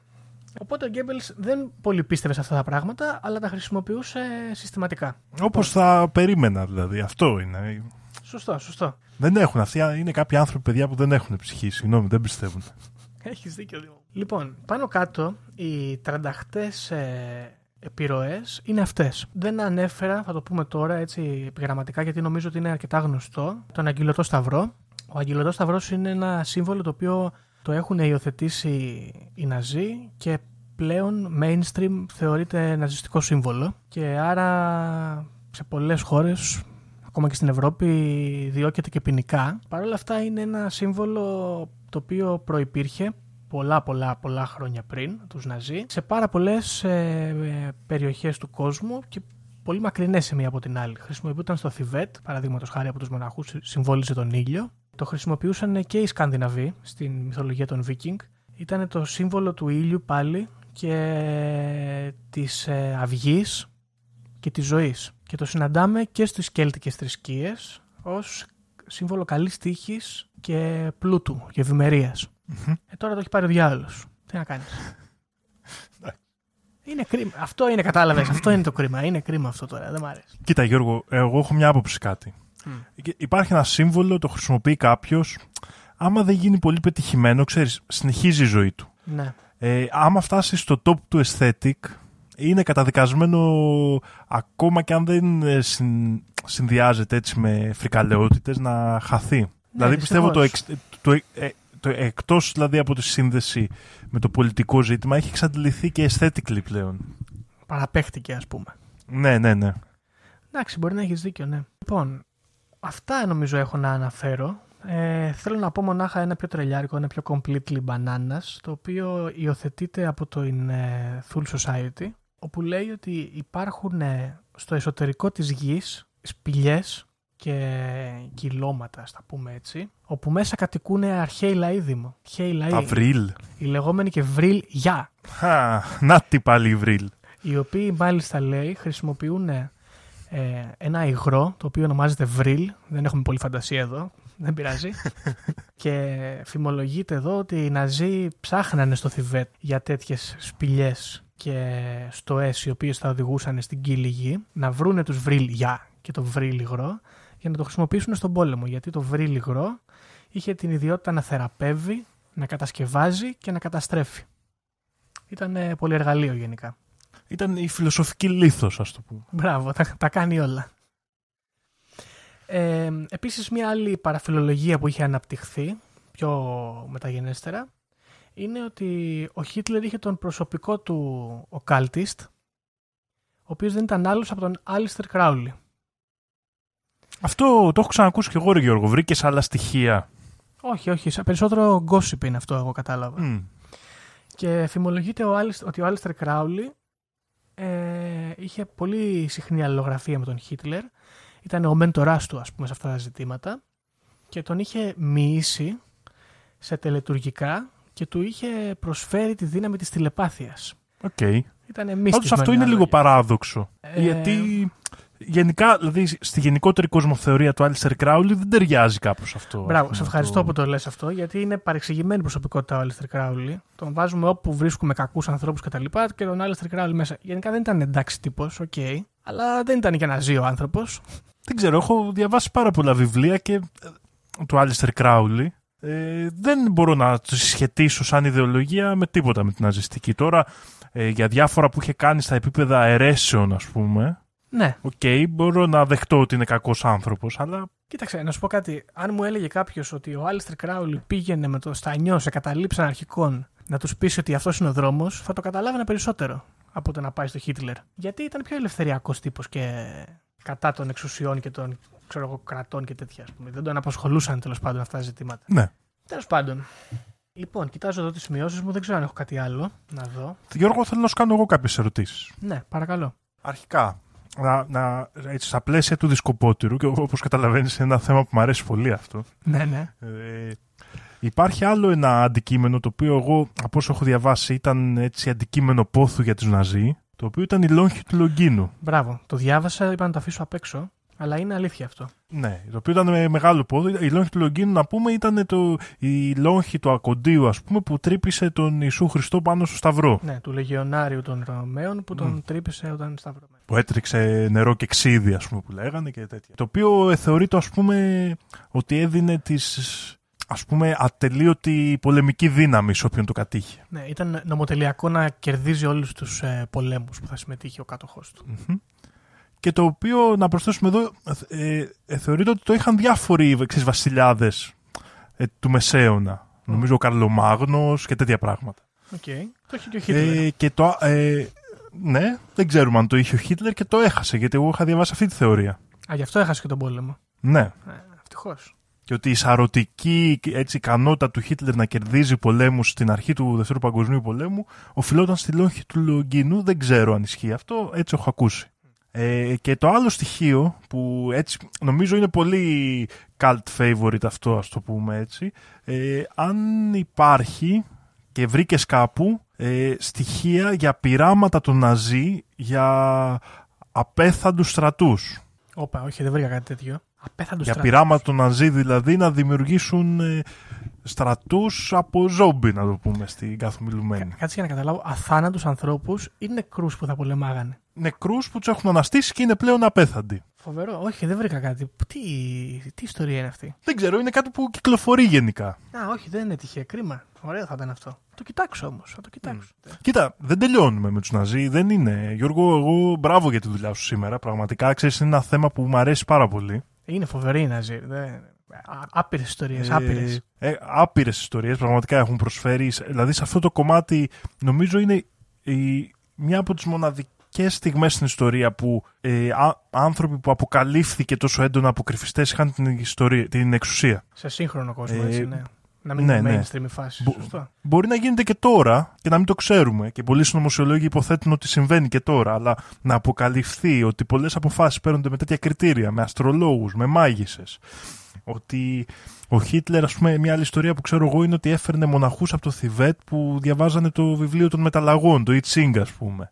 Οπότε ο Γκέμπελς δεν πολύ πίστευε σε αυτά τα πράγματα, αλλά τα χρησιμοποιούσε συστηματικά. Όπως θα περίμενα δηλαδή. Αυτό είναι. Σωστό, σωστό. Δεν έχουν. Αυτοί είναι κάποιοι άνθρωποι, παιδιά, που δεν έχουν ψυχή. Συγγνώμη, δεν πιστεύουν. Έχεις δίκιο, Δήμο. Λοιπόν, πάνω κάτω, οι τρανταχτές ε, επιρροές είναι αυτές. Δεν ανέφερα, θα το πούμε τώρα έτσι επιγραμματικά, γιατί νομίζω ότι είναι αρκετά γνωστό, τον Αγγελωτό Σταυρό. Ο Αγγελωτό Σταυρός είναι ένα σύμβολο το οποίο το έχουν υιοθετήσει οι Ναζί και πλέον mainstream θεωρείται ναζιστικό σύμβολο και άρα σε πολλές χώρες ακόμα και στην Ευρώπη διώκεται και ποινικά. Παρ' όλα αυτά είναι ένα σύμβολο το οποίο προϋπήρχε πολλά πολλά πολλά χρόνια πριν τους Ναζί σε πάρα πολλές ε, περιοχές του κόσμου και πολύ μακρινές σε μία από την άλλη. Χρησιμοποιούνταν στο Θιβέτ, παραδείγματος χάρη από τους μοναχούς, συμβόλιζε τον ήλιο. Το χρησιμοποιούσαν και οι Σκανδιναβοί στην μυθολογία των Βίκινγκ. Ήταν το σύμβολο του ήλιου πάλι και της ε, αυγής και της ζωής. Και το συναντάμε και στις κέλτικες θρησκείες ως σύμβολο καλής τύχης και πλούτου και ευημερίας. Ε, τώρα το έχει πάρει ο διάολος. Τι να κάνεις. είναι κρίμα. Αυτό είναι, κατάλαβες. αυτό είναι το κρίμα. Είναι κρίμα αυτό τώρα. Δεν μ' αρέσει. Κοίτα Γιώργο, εγώ έχω μια άποψη κάτι. Υπάρχει ένα σύμβολο, το χρησιμοποιεί κάποιος. Άμα δεν γίνει πολύ πετυχημένο, ξέρεις, συνεχίζει η ζωή του. Ναι. Ε, άμα φτάσει στο top του aesthetic, είναι καταδικασμένο ακόμα και αν δεν ε, συν, συνδυάζεται έτσι με φρικαλαιότητες να χαθεί. δηλαδή πιστεύω το, εξ, το, ε, το, εκτός δηλαδή από τη σύνδεση με το πολιτικό ζήτημα έχει εξαντληθεί και aesthetically πλέον. Παραπέχτηκε ας πούμε. Ναι, ναι, ναι. Εντάξει, μπορεί να έχεις δίκιο, ναι. Λοιπόν, αυτά νομίζω έχω να αναφέρω. Ε, θέλω να πω μονάχα ένα πιο τρελιάρικο, ένα πιο completely bananas, το οποίο υιοθετείται από το in, ε, Thule Society, όπου λέει ότι υπάρχουν ε, στο εσωτερικό της γης σπηλιές και κυλώματα, στα πούμε έτσι, όπου μέσα κατοικούν αρχαίοι λαοί δήμο. Τα βρύλ. Οι λεγόμενοι και βρύλ γιά. Να τι πάλι οι βρύλ. Οι οποίοι μάλιστα λέει χρησιμοποιούν ε, ένα υγρό το οποίο ονομάζεται βρύλ. Δεν έχουμε πολύ φαντασία εδώ δεν πειράζει. και φημολογείται εδώ ότι οι Ναζί ψάχνανε στο Θιβέτ για τέτοιες σπηλιές και στοές οι οποίες θα οδηγούσαν στην κύλη γη να βρούνε τους βρύλ για και το βρύλ υγρό για να το χρησιμοποιήσουν στον πόλεμο γιατί το βρύλ υγρό είχε την ιδιότητα να θεραπεύει, να κατασκευάζει και να καταστρέφει. Ήταν πολύ εργαλείο γενικά. Ήταν η φιλοσοφική λίθος ας το πούμε. Μπράβο, τα, τα κάνει όλα. Ε, επίσης μια άλλη παραφιλολογία που είχε αναπτυχθεί πιο μεταγενέστερα είναι ότι ο Χίτλερ είχε τον προσωπικό του ο Κάλτιστ ο οποίος δεν ήταν άλλος από τον Άλιστερ Κράουλι. Αυτό το έχω ξανακούσει και εγώ ρε Γιώργο. Βρήκες άλλα στοιχεία; Όχι, όχι. Περισσότερο gossip είναι αυτό εγώ κατάλαβα. Και φημολογείται ο ότι ο Άλιστερ Κράουλι ε, είχε πολύ συχνή αλληλογραφία με τον Χίτλερ ήταν ο μέντοράς του ας πούμε σε αυτά τα ζητήματα και τον είχε μυήσει σε τελετουργικά και του είχε προσφέρει τη δύναμη της τηλεπάθειας. Ok. Okay. Ήταν Πάντως αυτό είναι λίγο παράδοξο. Ε... Γιατί γενικά, δηλαδή στη γενικότερη κοσμοθεωρία του Άλιστερ Κράουλι δεν ταιριάζει κάπως αυτό. Μπράβο, σε ευχαριστώ που το λες αυτό, γιατί είναι παρεξηγημένη προσωπικότητα ο Άλιστερ Κράουλι. Τον βάζουμε όπου βρίσκουμε κακούς ανθρώπους κτλ. Και, και τον Άλιστερ Κράουλι μέσα. Γενικά δεν ήταν εντάξει τύπος, ok. Okay, αλλά δεν ήταν και Ναζί ο άνθρωπος. Δεν ξέρω, έχω διαβάσει πάρα πολλά βιβλία και ε, του Άλιστερ Κράουλι. Ε, δεν μπορώ να το συσχετίσω σαν ιδεολογία με τίποτα με την ναζιστική. Τώρα, ε, για διάφορα που είχε κάνει στα επίπεδα αιρέσεων, ας πούμε, ναι. Ok, okay, μπορώ να δεχτώ ότι είναι κακός άνθρωπος, αλλά. Κοίταξε, να σου πω κάτι. Αν μου έλεγε κάποιος ότι ο Άλιστερ Κράουλι πήγαινε με το στανιό σε καταλήψεις αναρχικών να τους πείσει ότι αυτός είναι ο δρόμος, θα το καταλάβαινα περισσότερο από το να πάει στο Χίτλερ. Γιατί ήταν πιο ελευθεριακός τύπος και κατά των εξουσιών και των ξέρω εγώ, κρατών και τέτοια. Πούμε. Δεν τον απασχολούσαν τέλος πάντων αυτά τα ζητήματα. Ναι. Τέλος πάντων. Λοιπόν, κοιτάζω εδώ τις σημειώσεις μου, δεν ξέρω αν έχω κάτι άλλο να δω. Γιώργο, θέλω να σου κάνω εγώ κάποιες ερωτήσεις. Ναι, παρακαλώ. Αρχικά, να, να, έτσι, στα πλαίσια του δισκοπότηρου, και όπως καταλαβαίνεις, είναι ένα θέμα που μου αρέσει πολύ αυτό. Ναι, ναι. Ε, υπάρχει άλλο ένα αντικείμενο το οποίο εγώ, από όσο έχω διαβάσει, ήταν έτσι αντικείμενο πόθου για τους Ναζί. Το οποίο ήταν η λόγχη του Λογκίνου. Μπράβο. Το διάβασα, είπα να το αφήσω απ' έξω. Αλλά είναι αλήθεια αυτό. Ναι, το οποίο ήταν με μεγάλο πόδι. Η λόγχη του Λογκίνου, να πούμε, ήταν το, η λόγχη του Ακοντίου, ας πούμε, που τρύπησε τον Ιησού Χριστό πάνω στο Σταυρό. Ναι, του Λεγιονάριου των Ρωμαίων που τον τρύπησε όταν σταυρωμένος. Που έτρεξε νερό και ξύδι, ας πούμε, που λέγανε και τέτοια. Το οποίο ε, θεωρείται, ας πούμε, ότι έδινε τις ας πούμε ατελείωτη πολεμική δύναμη σε όποιον το κατήχε. Ναι, ήταν νομοτελειακό να κερδίζει όλους τους ε, πολέμους που θα συμμετείχε ο κάτοχός του. Και το οποίο, να προσθέσουμε εδώ, ε, ε, θεωρείται ότι το είχαν διάφοροι εξής, βασιλιάδες ε, του Μεσαίωνα. Νομίζω ο Καρλομάγνος και τέτοια πράγματα. Ok. Okay. Το είχε και ο Χίτλερ. Ε, και το, ε, ναι, δεν ξέρουμε αν το είχε ο Χίτλερ και το έχασε, γιατί εγώ είχα διαβάσει αυτή τη θεωρία. Α, γι' αυτό έχασε και τον πόλεμο. Ναι. Ε, ευτυχώς και ότι η σαρωτική έτσι, ικανότητα του Χίτλερ να κερδίζει πολέμους στην αρχή του Δευτέρου Παγκοσμίου Πολέμου οφειλόταν στη λόγχη του Λογκίνου. Δεν ξέρω αν ισχύει αυτό, έτσι έχω ακούσει. Ε, και το άλλο στοιχείο που έτσι νομίζω είναι πολύ cult favorite αυτό ας το πούμε έτσι ε, αν υπάρχει και βρήκες κάπου ε, στοιχεία για πειράματα των Ναζί για απέθαντους στρατούς. Όπα, όχι δεν βρήκα κάτι τέτοιο για πειράματα των Ναζί δηλαδή να δημιουργήσουν ε, στρατούς από ζόμπι να το πούμε στην καθομιλουμένη. Κάτσε για να καταλάβω, αθάνατους ανθρώπους ή νεκρούς που θα πολεμάγανε; Νεκρούς που τους έχουν αναστήσει και είναι πλέον απέθαντοι. Φοβερό, όχι δεν βρήκα κάτι. Τι, τι ιστορία είναι αυτή; Δεν ξέρω, είναι κάτι που κυκλοφορεί γενικά. Α, όχι δεν είναι τυχαίο, κρίμα. Ωραίο θα ήταν αυτό. Το κοιτάξω όμως. Θα το κοιτάξω. Mm. Κοίτα, δεν τελειώνουμε με τους Ναζί. Δεν είναι. Γιώργο, εγώ μπράβο για τη δουλειά σου σήμερα. Πραγματικά ξέρεις, είναι ένα θέμα που μου αρέσει πάρα πολύ. Είναι φοβερή η Ναζί. Άπειρες ιστορίες. Άπειρες. Ε, άπειρες ιστορίες πραγματικά έχουν προσφέρει. Δηλαδή σε αυτό το κομμάτι νομίζω είναι η, μια από τις μοναδικές στιγμές στην ιστορία που ε, άνθρωποι που αποκαλύφθηκε τόσο έντονα από κρυφιστές είχαν την, ιστορία, την εξουσία. Σε σύγχρονο κόσμο, ε, έτσι, ναι. Να μην ναι, είναι ναι. mainstream η φάση. Μπο- μπορεί να γίνεται και τώρα και να μην το ξέρουμε. Και πολλοί συνωμοσιολόγοι υποθέτουν ότι συμβαίνει και τώρα. Αλλά να αποκαλυφθεί ότι πολλές αποφάσεις παίρνονται με τέτοια κριτήρια, με αστρολόγους, με μάγισσες. Ότι ο Χίτλερ, ας πούμε, μια άλλη ιστορία που ξέρω εγώ είναι ότι έφερνε μοναχούς από το Θιβέτ που διαβάζανε το βιβλίο των μεταλλαγών, το I ας πούμε.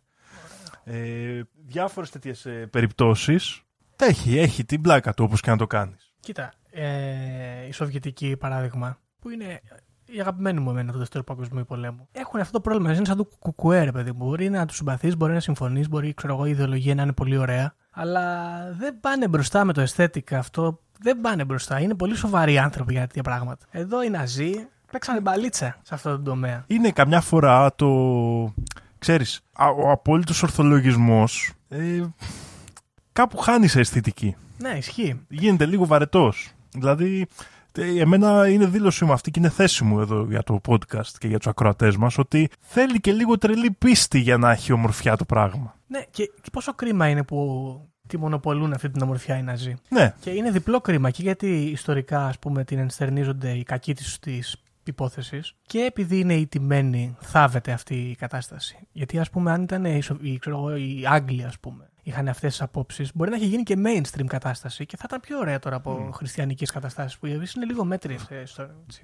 Ε, Διάφορες τέτοιες περιπτώσεις. Έχει, έχει την πλάκα του όπως και να το κάνεις. Κοίτα, ε, η Σοβιετική παράδειγμα που είναι η αγαπημένη μου εμένα του Δεύτερου Παγκοσμίου Πολέμου. Έχουν αυτό το πρόβλημα. Είναι σαν το κουκουέ, ρε παιδί μου. Μπορεί να τους συμπαθείς, μπορεί να συμφωνείς, μπορεί ξέρω εγώ, η ιδεολογία να είναι πολύ ωραία. Αλλά δεν πάνε μπροστά με το αισθέτικα αυτό. Δεν πάνε μπροστά. Είναι πολύ σοβαροί άνθρωποι για τέτοια πράγματα. Εδώ οι Ναζί παίξανε μπαλίτσα σε αυτό το τομέα. Είναι καμιά φορά το. Ξέρεις, ο απόλυτος ορθολογισμός ε, κάπου χάνει σε αισθητική. Ναι, ισχύει. Γίνεται λίγο βαρετός. Δηλαδή, εμένα είναι δήλωσή μου αυτή και είναι θέση μου εδώ για το podcast και για τους ακροατές μας ότι θέλει και λίγο τρελή πίστη για να έχει ομορφιά το πράγμα. Ναι, και, πόσο κρίμα είναι που τη μονοπολούν αυτή την ομορφιά οι Ναζί. Ναι. Και είναι διπλό κρίμα και γιατί ιστορικά ας πούμε την ενστερνίζονται οι κακοί της υπόθεσης και επειδή είναι η τιμένη θάβεται αυτή η κατάσταση. Γιατί ας πούμε αν ήταν οι, ξέρω, οι Άγγλοι ας πούμε είχαν αυτές τις απόψεις, μπορεί να έχει γίνει και mainstream κατάσταση και θα ήταν πιο ωραία τώρα από mm. χριστιανικές καταστάσεις που είναι λίγο μέτριε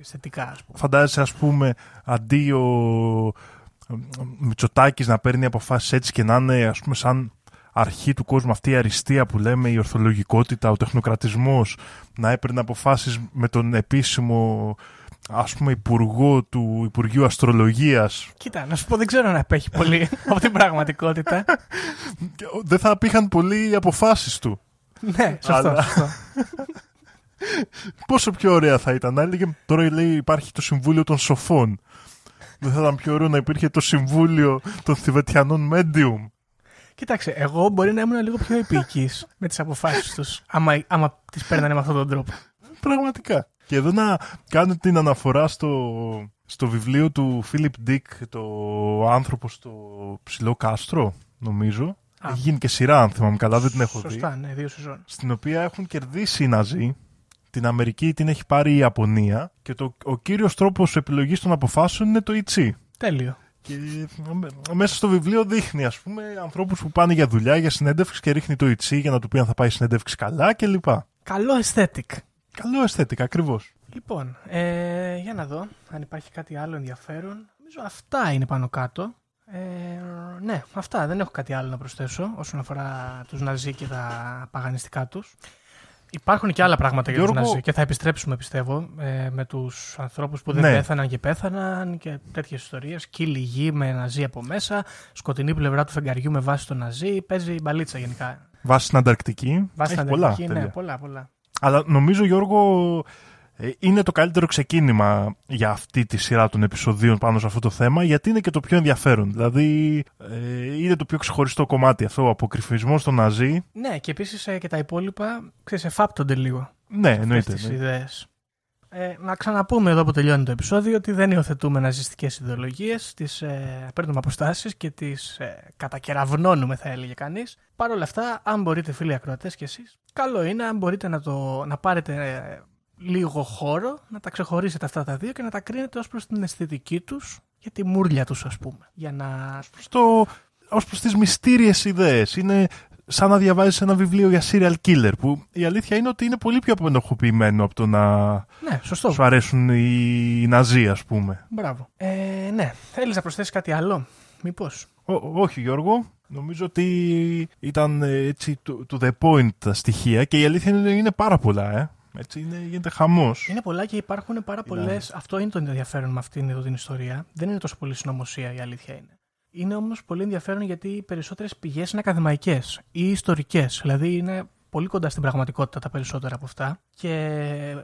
αισθητικά, ας πούμε. Φαντάζεσαι, ας πούμε, αντί ο Μητσοτάκης να παίρνει αποφάσεις έτσι και να είναι, ας πούμε, σαν αρχή του κόσμου αυτή η αριστεία που λέμε, η ορθολογικότητα, ο τεχνοκρατισμός, να έπαιρνε αποφάσεις με τον επίσημο ας πούμε υπουργό του Υπουργείου Αστρολογίας. Κοίτα, να σου πω δεν ξέρω να απέχει πολύ από την πραγματικότητα. δεν θα απήχαν πολύ οι αποφάσεις του. Ναι, σωστό, Αλλά... σωστό. Πόσο πιο ωραία θα ήταν. Να έλεγε τώρα λέει υπάρχει το Συμβούλιο των Σοφών. Δεν θα ήταν πιο ωραίο να υπήρχε το Συμβούλιο των Θηβετιανών Medium. Κοίταξε, εγώ μπορεί να ήμουν λίγο πιο επίκης με τις αποφάσεις τους, άμα, άμα τις παίρνανε με αυτόν τον τρόπο. Πραγματικά. Και εδώ να κάνω την αναφορά στο, στο βιβλίο του Φίλιπ Ντίκ, το άνθρωπος στο ψηλό κάστρο, νομίζω. Α. Έχει γίνει και σειρά, αν θυμάμαι καλά, δεν την έχω Σωστά, δει. Σωστά, ναι, δύο σεζόν. Στην οποία έχουν κερδίσει οι Ναζί. Την Αμερική την έχει πάρει η Ιαπωνία και το, ο κύριος τρόπος επιλογής των αποφάσεων είναι το Ιτσί. Τέλειο. Και μέσα στο βιβλίο δείχνει, ας πούμε, ανθρώπους που πάνε για δουλειά, για συνέντευξη και ρίχνει το Ιτσί για να του πει αν θα πάει συνέντευξη καλά κλπ. Καλό aesthetic. Καλό aesthetic, ακριβώς. Λοιπόν, ε, για να δω αν υπάρχει κάτι άλλο ενδιαφέρον. Νομίζω αυτά είναι πάνω κάτω. Ε, ναι, αυτά. Δεν έχω κάτι άλλο να προσθέσω όσον αφορά τους Ναζί και τα παγανιστικά τους. Υπάρχουν και άλλα πράγματα για Γιώργο- τους Ναζί και θα επιστρέψουμε πιστεύω ε, με τους ανθρώπους που δεν Ναι. πέθαναν και πέθαναν και τέτοιες ιστορίες. Κύλη γη με Ναζί από μέσα, σκοτεινή πλευρά του φεγγαριού με βάση το Ναζί. Παίζει μπαλίτσα γενικά. Βάσει στην Ανταρκτική. Βάση Έχει τα πολλά. Ανταρκτική, ναι, τέλεια. πολλά, πολλά. Αλλά νομίζω, Γιώργο, ε, είναι το καλύτερο ξεκίνημα για αυτή τη σειρά των επεισοδίων πάνω σε αυτό το θέμα, γιατί είναι και το πιο ενδιαφέρον. Δηλαδή, ε, είναι το πιο ξεχωριστό κομμάτι αυτό, ο αποκρυφισμός στο Ναζί. Ναι, και επίσης και τα υπόλοιπα ξέρεις, εφάπτονται λίγο. Ναι, εννοείται. αυτές τις εννοείται. ιδέες. Ε, να ξαναπούμε εδώ που τελειώνει το επεισόδιο ότι δεν υιοθετούμε ναζιστικές ιδεολογίες, τις ε, παίρνουμε αποστάσεις και τις ε, κατακεραυνώνουμε θα έλεγε κανείς. Παρ' όλα αυτά, αν μπορείτε φίλοι ακροατές και εσείς, καλό είναι αν μπορείτε να, το, να πάρετε ε, λίγο χώρο, να τα ξεχωρίσετε αυτά τα δύο και να τα κρίνετε ως προς την αισθητική τους και τη μούρλια τους ας πούμε. Για να... Στο, ως προς τις μυστήριες ιδέες. Είναι σαν να διαβάζεις ένα βιβλίο για serial killer, που η αλήθεια είναι ότι είναι πολύ πιο απενοχοποιημένο από το να Ναι, σωστό. σου αρέσουν οι Ναζί, ας πούμε. Μπράβο. Ε, ναι, θέλεις να προσθέσεις κάτι άλλο, μήπως; Ό- όχι Γιώργο, νομίζω ότι ήταν ε, έτσι to, to the point τα στοιχεία και η αλήθεια είναι είναι πάρα πολλά, ε. Έτσι είναι, γίνεται χαμός. Είναι πολλά και υπάρχουν πάρα πολλέ. Αυτό είναι το ενδιαφέρον με αυτήν εδώ την ιστορία. Δεν είναι τόσο πολύ συνωμοσία, η αλήθεια είναι. Είναι όμως πολύ ενδιαφέρον γιατί οι περισσότερες πηγές είναι ακαδημαϊκές ή ιστορικές. Δηλαδή είναι πολύ κοντά στην πραγματικότητα τα περισσότερα από αυτά. Και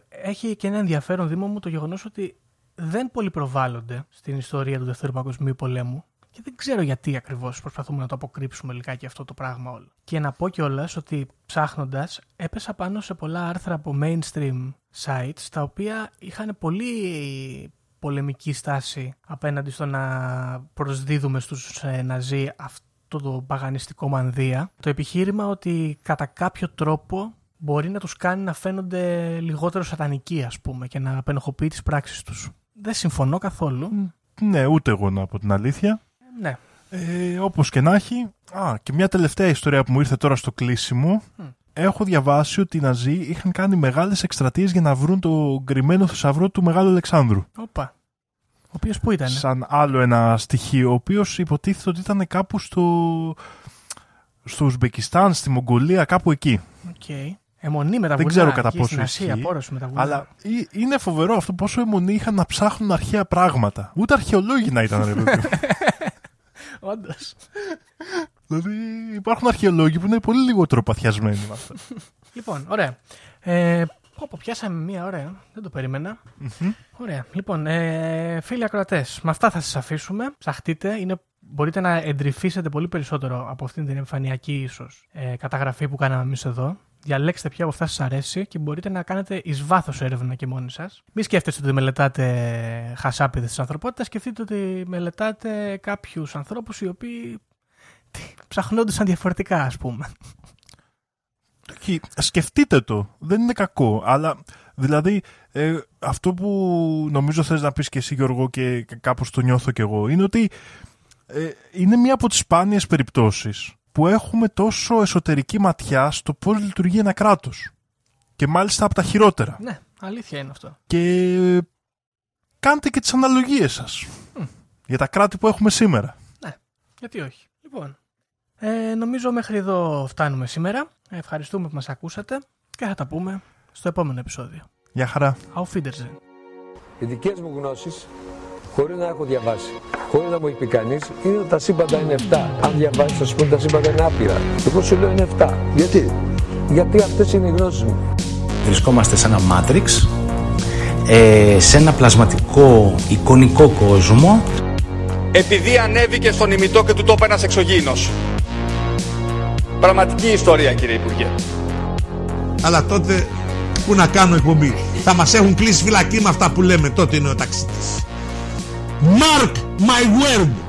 έχει και ένα ενδιαφέρον, Δήμο μου, το γεγονός ότι δεν πολύ προβάλλονται στην ιστορία του Δευτέρου Παγκοσμίου Πολέμου. Και δεν ξέρω γιατί ακριβώς προσπαθούμε να το αποκρύψουμε λιγάκι αυτό το πράγμα όλο. Και να πω κιόλας ότι ψάχνοντας, έπεσα πάνω σε πολλά άρθρα από mainstream sites τα οποία είχαν πολύ πολεμική στάση απέναντι στο να προσδίδουμε στους ε, Ναζί αυτό το παγανιστικό μανδύα. Το επιχείρημα ότι κατά κάποιο τρόπο μπορεί να τους κάνει να φαίνονται λιγότερο σατανικοί ας πούμε και να απενοχοποιεί τις πράξεις τους. Δεν συμφωνώ καθόλου. Ναι, ούτε εγώ να πω την αλήθεια. Ναι. Ε, όπως και να έχει. Α, και μια τελευταία ιστορία που μου ήρθε τώρα στο κλείσιμο. Μμ. Έχω διαβάσει ότι οι Ναζί είχαν κάνει μεγάλες εκστρατείες για να βρουν το κρυμμένο θησαυρό του Μεγάλου Αλεξάνδρου. Όπα. Ο οποίος που ήταν. Σαν άλλο ένα στοιχείο, ο οποίος υποτίθεται ότι ήταν κάπου στο, στο Ουζμπεκιστάν, στη Μογγολία, κάπου εκεί. Οκ. Αιμονή με τα Δεν βουνά. ξέρω κατά εκεί πόσο στην Ασία, ισχύει, πόρωση με τα βουνά. Αλλά ε- είναι φοβερό αυτό πόσο εμμονή είχαν να ψάχνουν αρχαία πράγματα. Ούτε αρχαιολόγοι να ήταν, ρε παιδί μου. Όντως. Δηλαδή υπάρχουν αρχαιολόγοι που είναι πολύ λιγότερο παθιασμένοι με αυτά. Λοιπόν, ωραία. Ε, πω, πω, πιάσαμε μία ώρα. ε. Δεν το περίμενα. Μμμ. Ωραία. Λοιπόν, ε, φίλοι ακροατές, με αυτά θα σας αφήσουμε. Ψαχτείτε. Είναι, μπορείτε να εντρυφήσετε πολύ περισσότερο από αυτήν την εμφανιακή ίσως ε, καταγραφή που κάναμε εμείς εδώ. Διαλέξτε ποια από αυτά σας αρέσει και μπορείτε να κάνετε εις βάθος έρευνα και μόνοι σας. Μην σκέφτεστε ότι μελετάτε χασάπιδε τη ανθρωπότητα. Σκεφτείτε ότι μελετάτε κάποιους ανθρώπους οι οποίοι τι, ψαχνόντουσαν διαφορετικά, ας πούμε. Όχι, σκεφτείτε το. Δεν είναι κακό. Αλλά δηλαδή ε, αυτό που νομίζω θες να πεις και εσύ Γιώργο και κάπως το νιώθω κι εγώ είναι ότι ε, είναι μία από τις σπάνιες περιπτώσεις που έχουμε τόσο εσωτερική ματιά στο πώς λειτουργεί ένα κράτος. Και μάλιστα από τα χειρότερα. Ναι, αλήθεια είναι αυτό. Και κάντε και τις αναλογίες σας Μμ. για τα κράτη που έχουμε σήμερα. Γιατί όχι. Λοιπόν, ε, νομίζω μέχρι εδώ φτάνουμε σήμερα. Ευχαριστούμε που μας ακούσατε και θα τα πούμε στο επόμενο επεισόδιο. Γεια χαρά. Auf Wiedersehen. Οι δικές μου γνώσεις, χωρίς να έχω διαβάσει, χωρίς να μου έχει πει κανείς, είναι ότι τα σύμπαντα είναι 7. Αν διαβάσεις, θα σου πούνε τα σύμπαντα είναι άπειρα. Εγώ σου λέω είναι 7. Γιατί; Γιατί αυτές είναι οι γνώσεις μου. Βρισκόμαστε σε ένα Matrix, ε, σε ένα πλασματικό εικονικό κόσμο επειδή ανέβηκε στον ημιτό και του τόπου ένας εξωγήινος. Πραγματική ιστορία κύριε Υπουργέ. Αλλά τότε που να κάνω εκπομπή; Θα μας έχουν κλείσει φυλακή με αυτά που λέμε. Τότε είναι ο ταξίτης. Mark my word.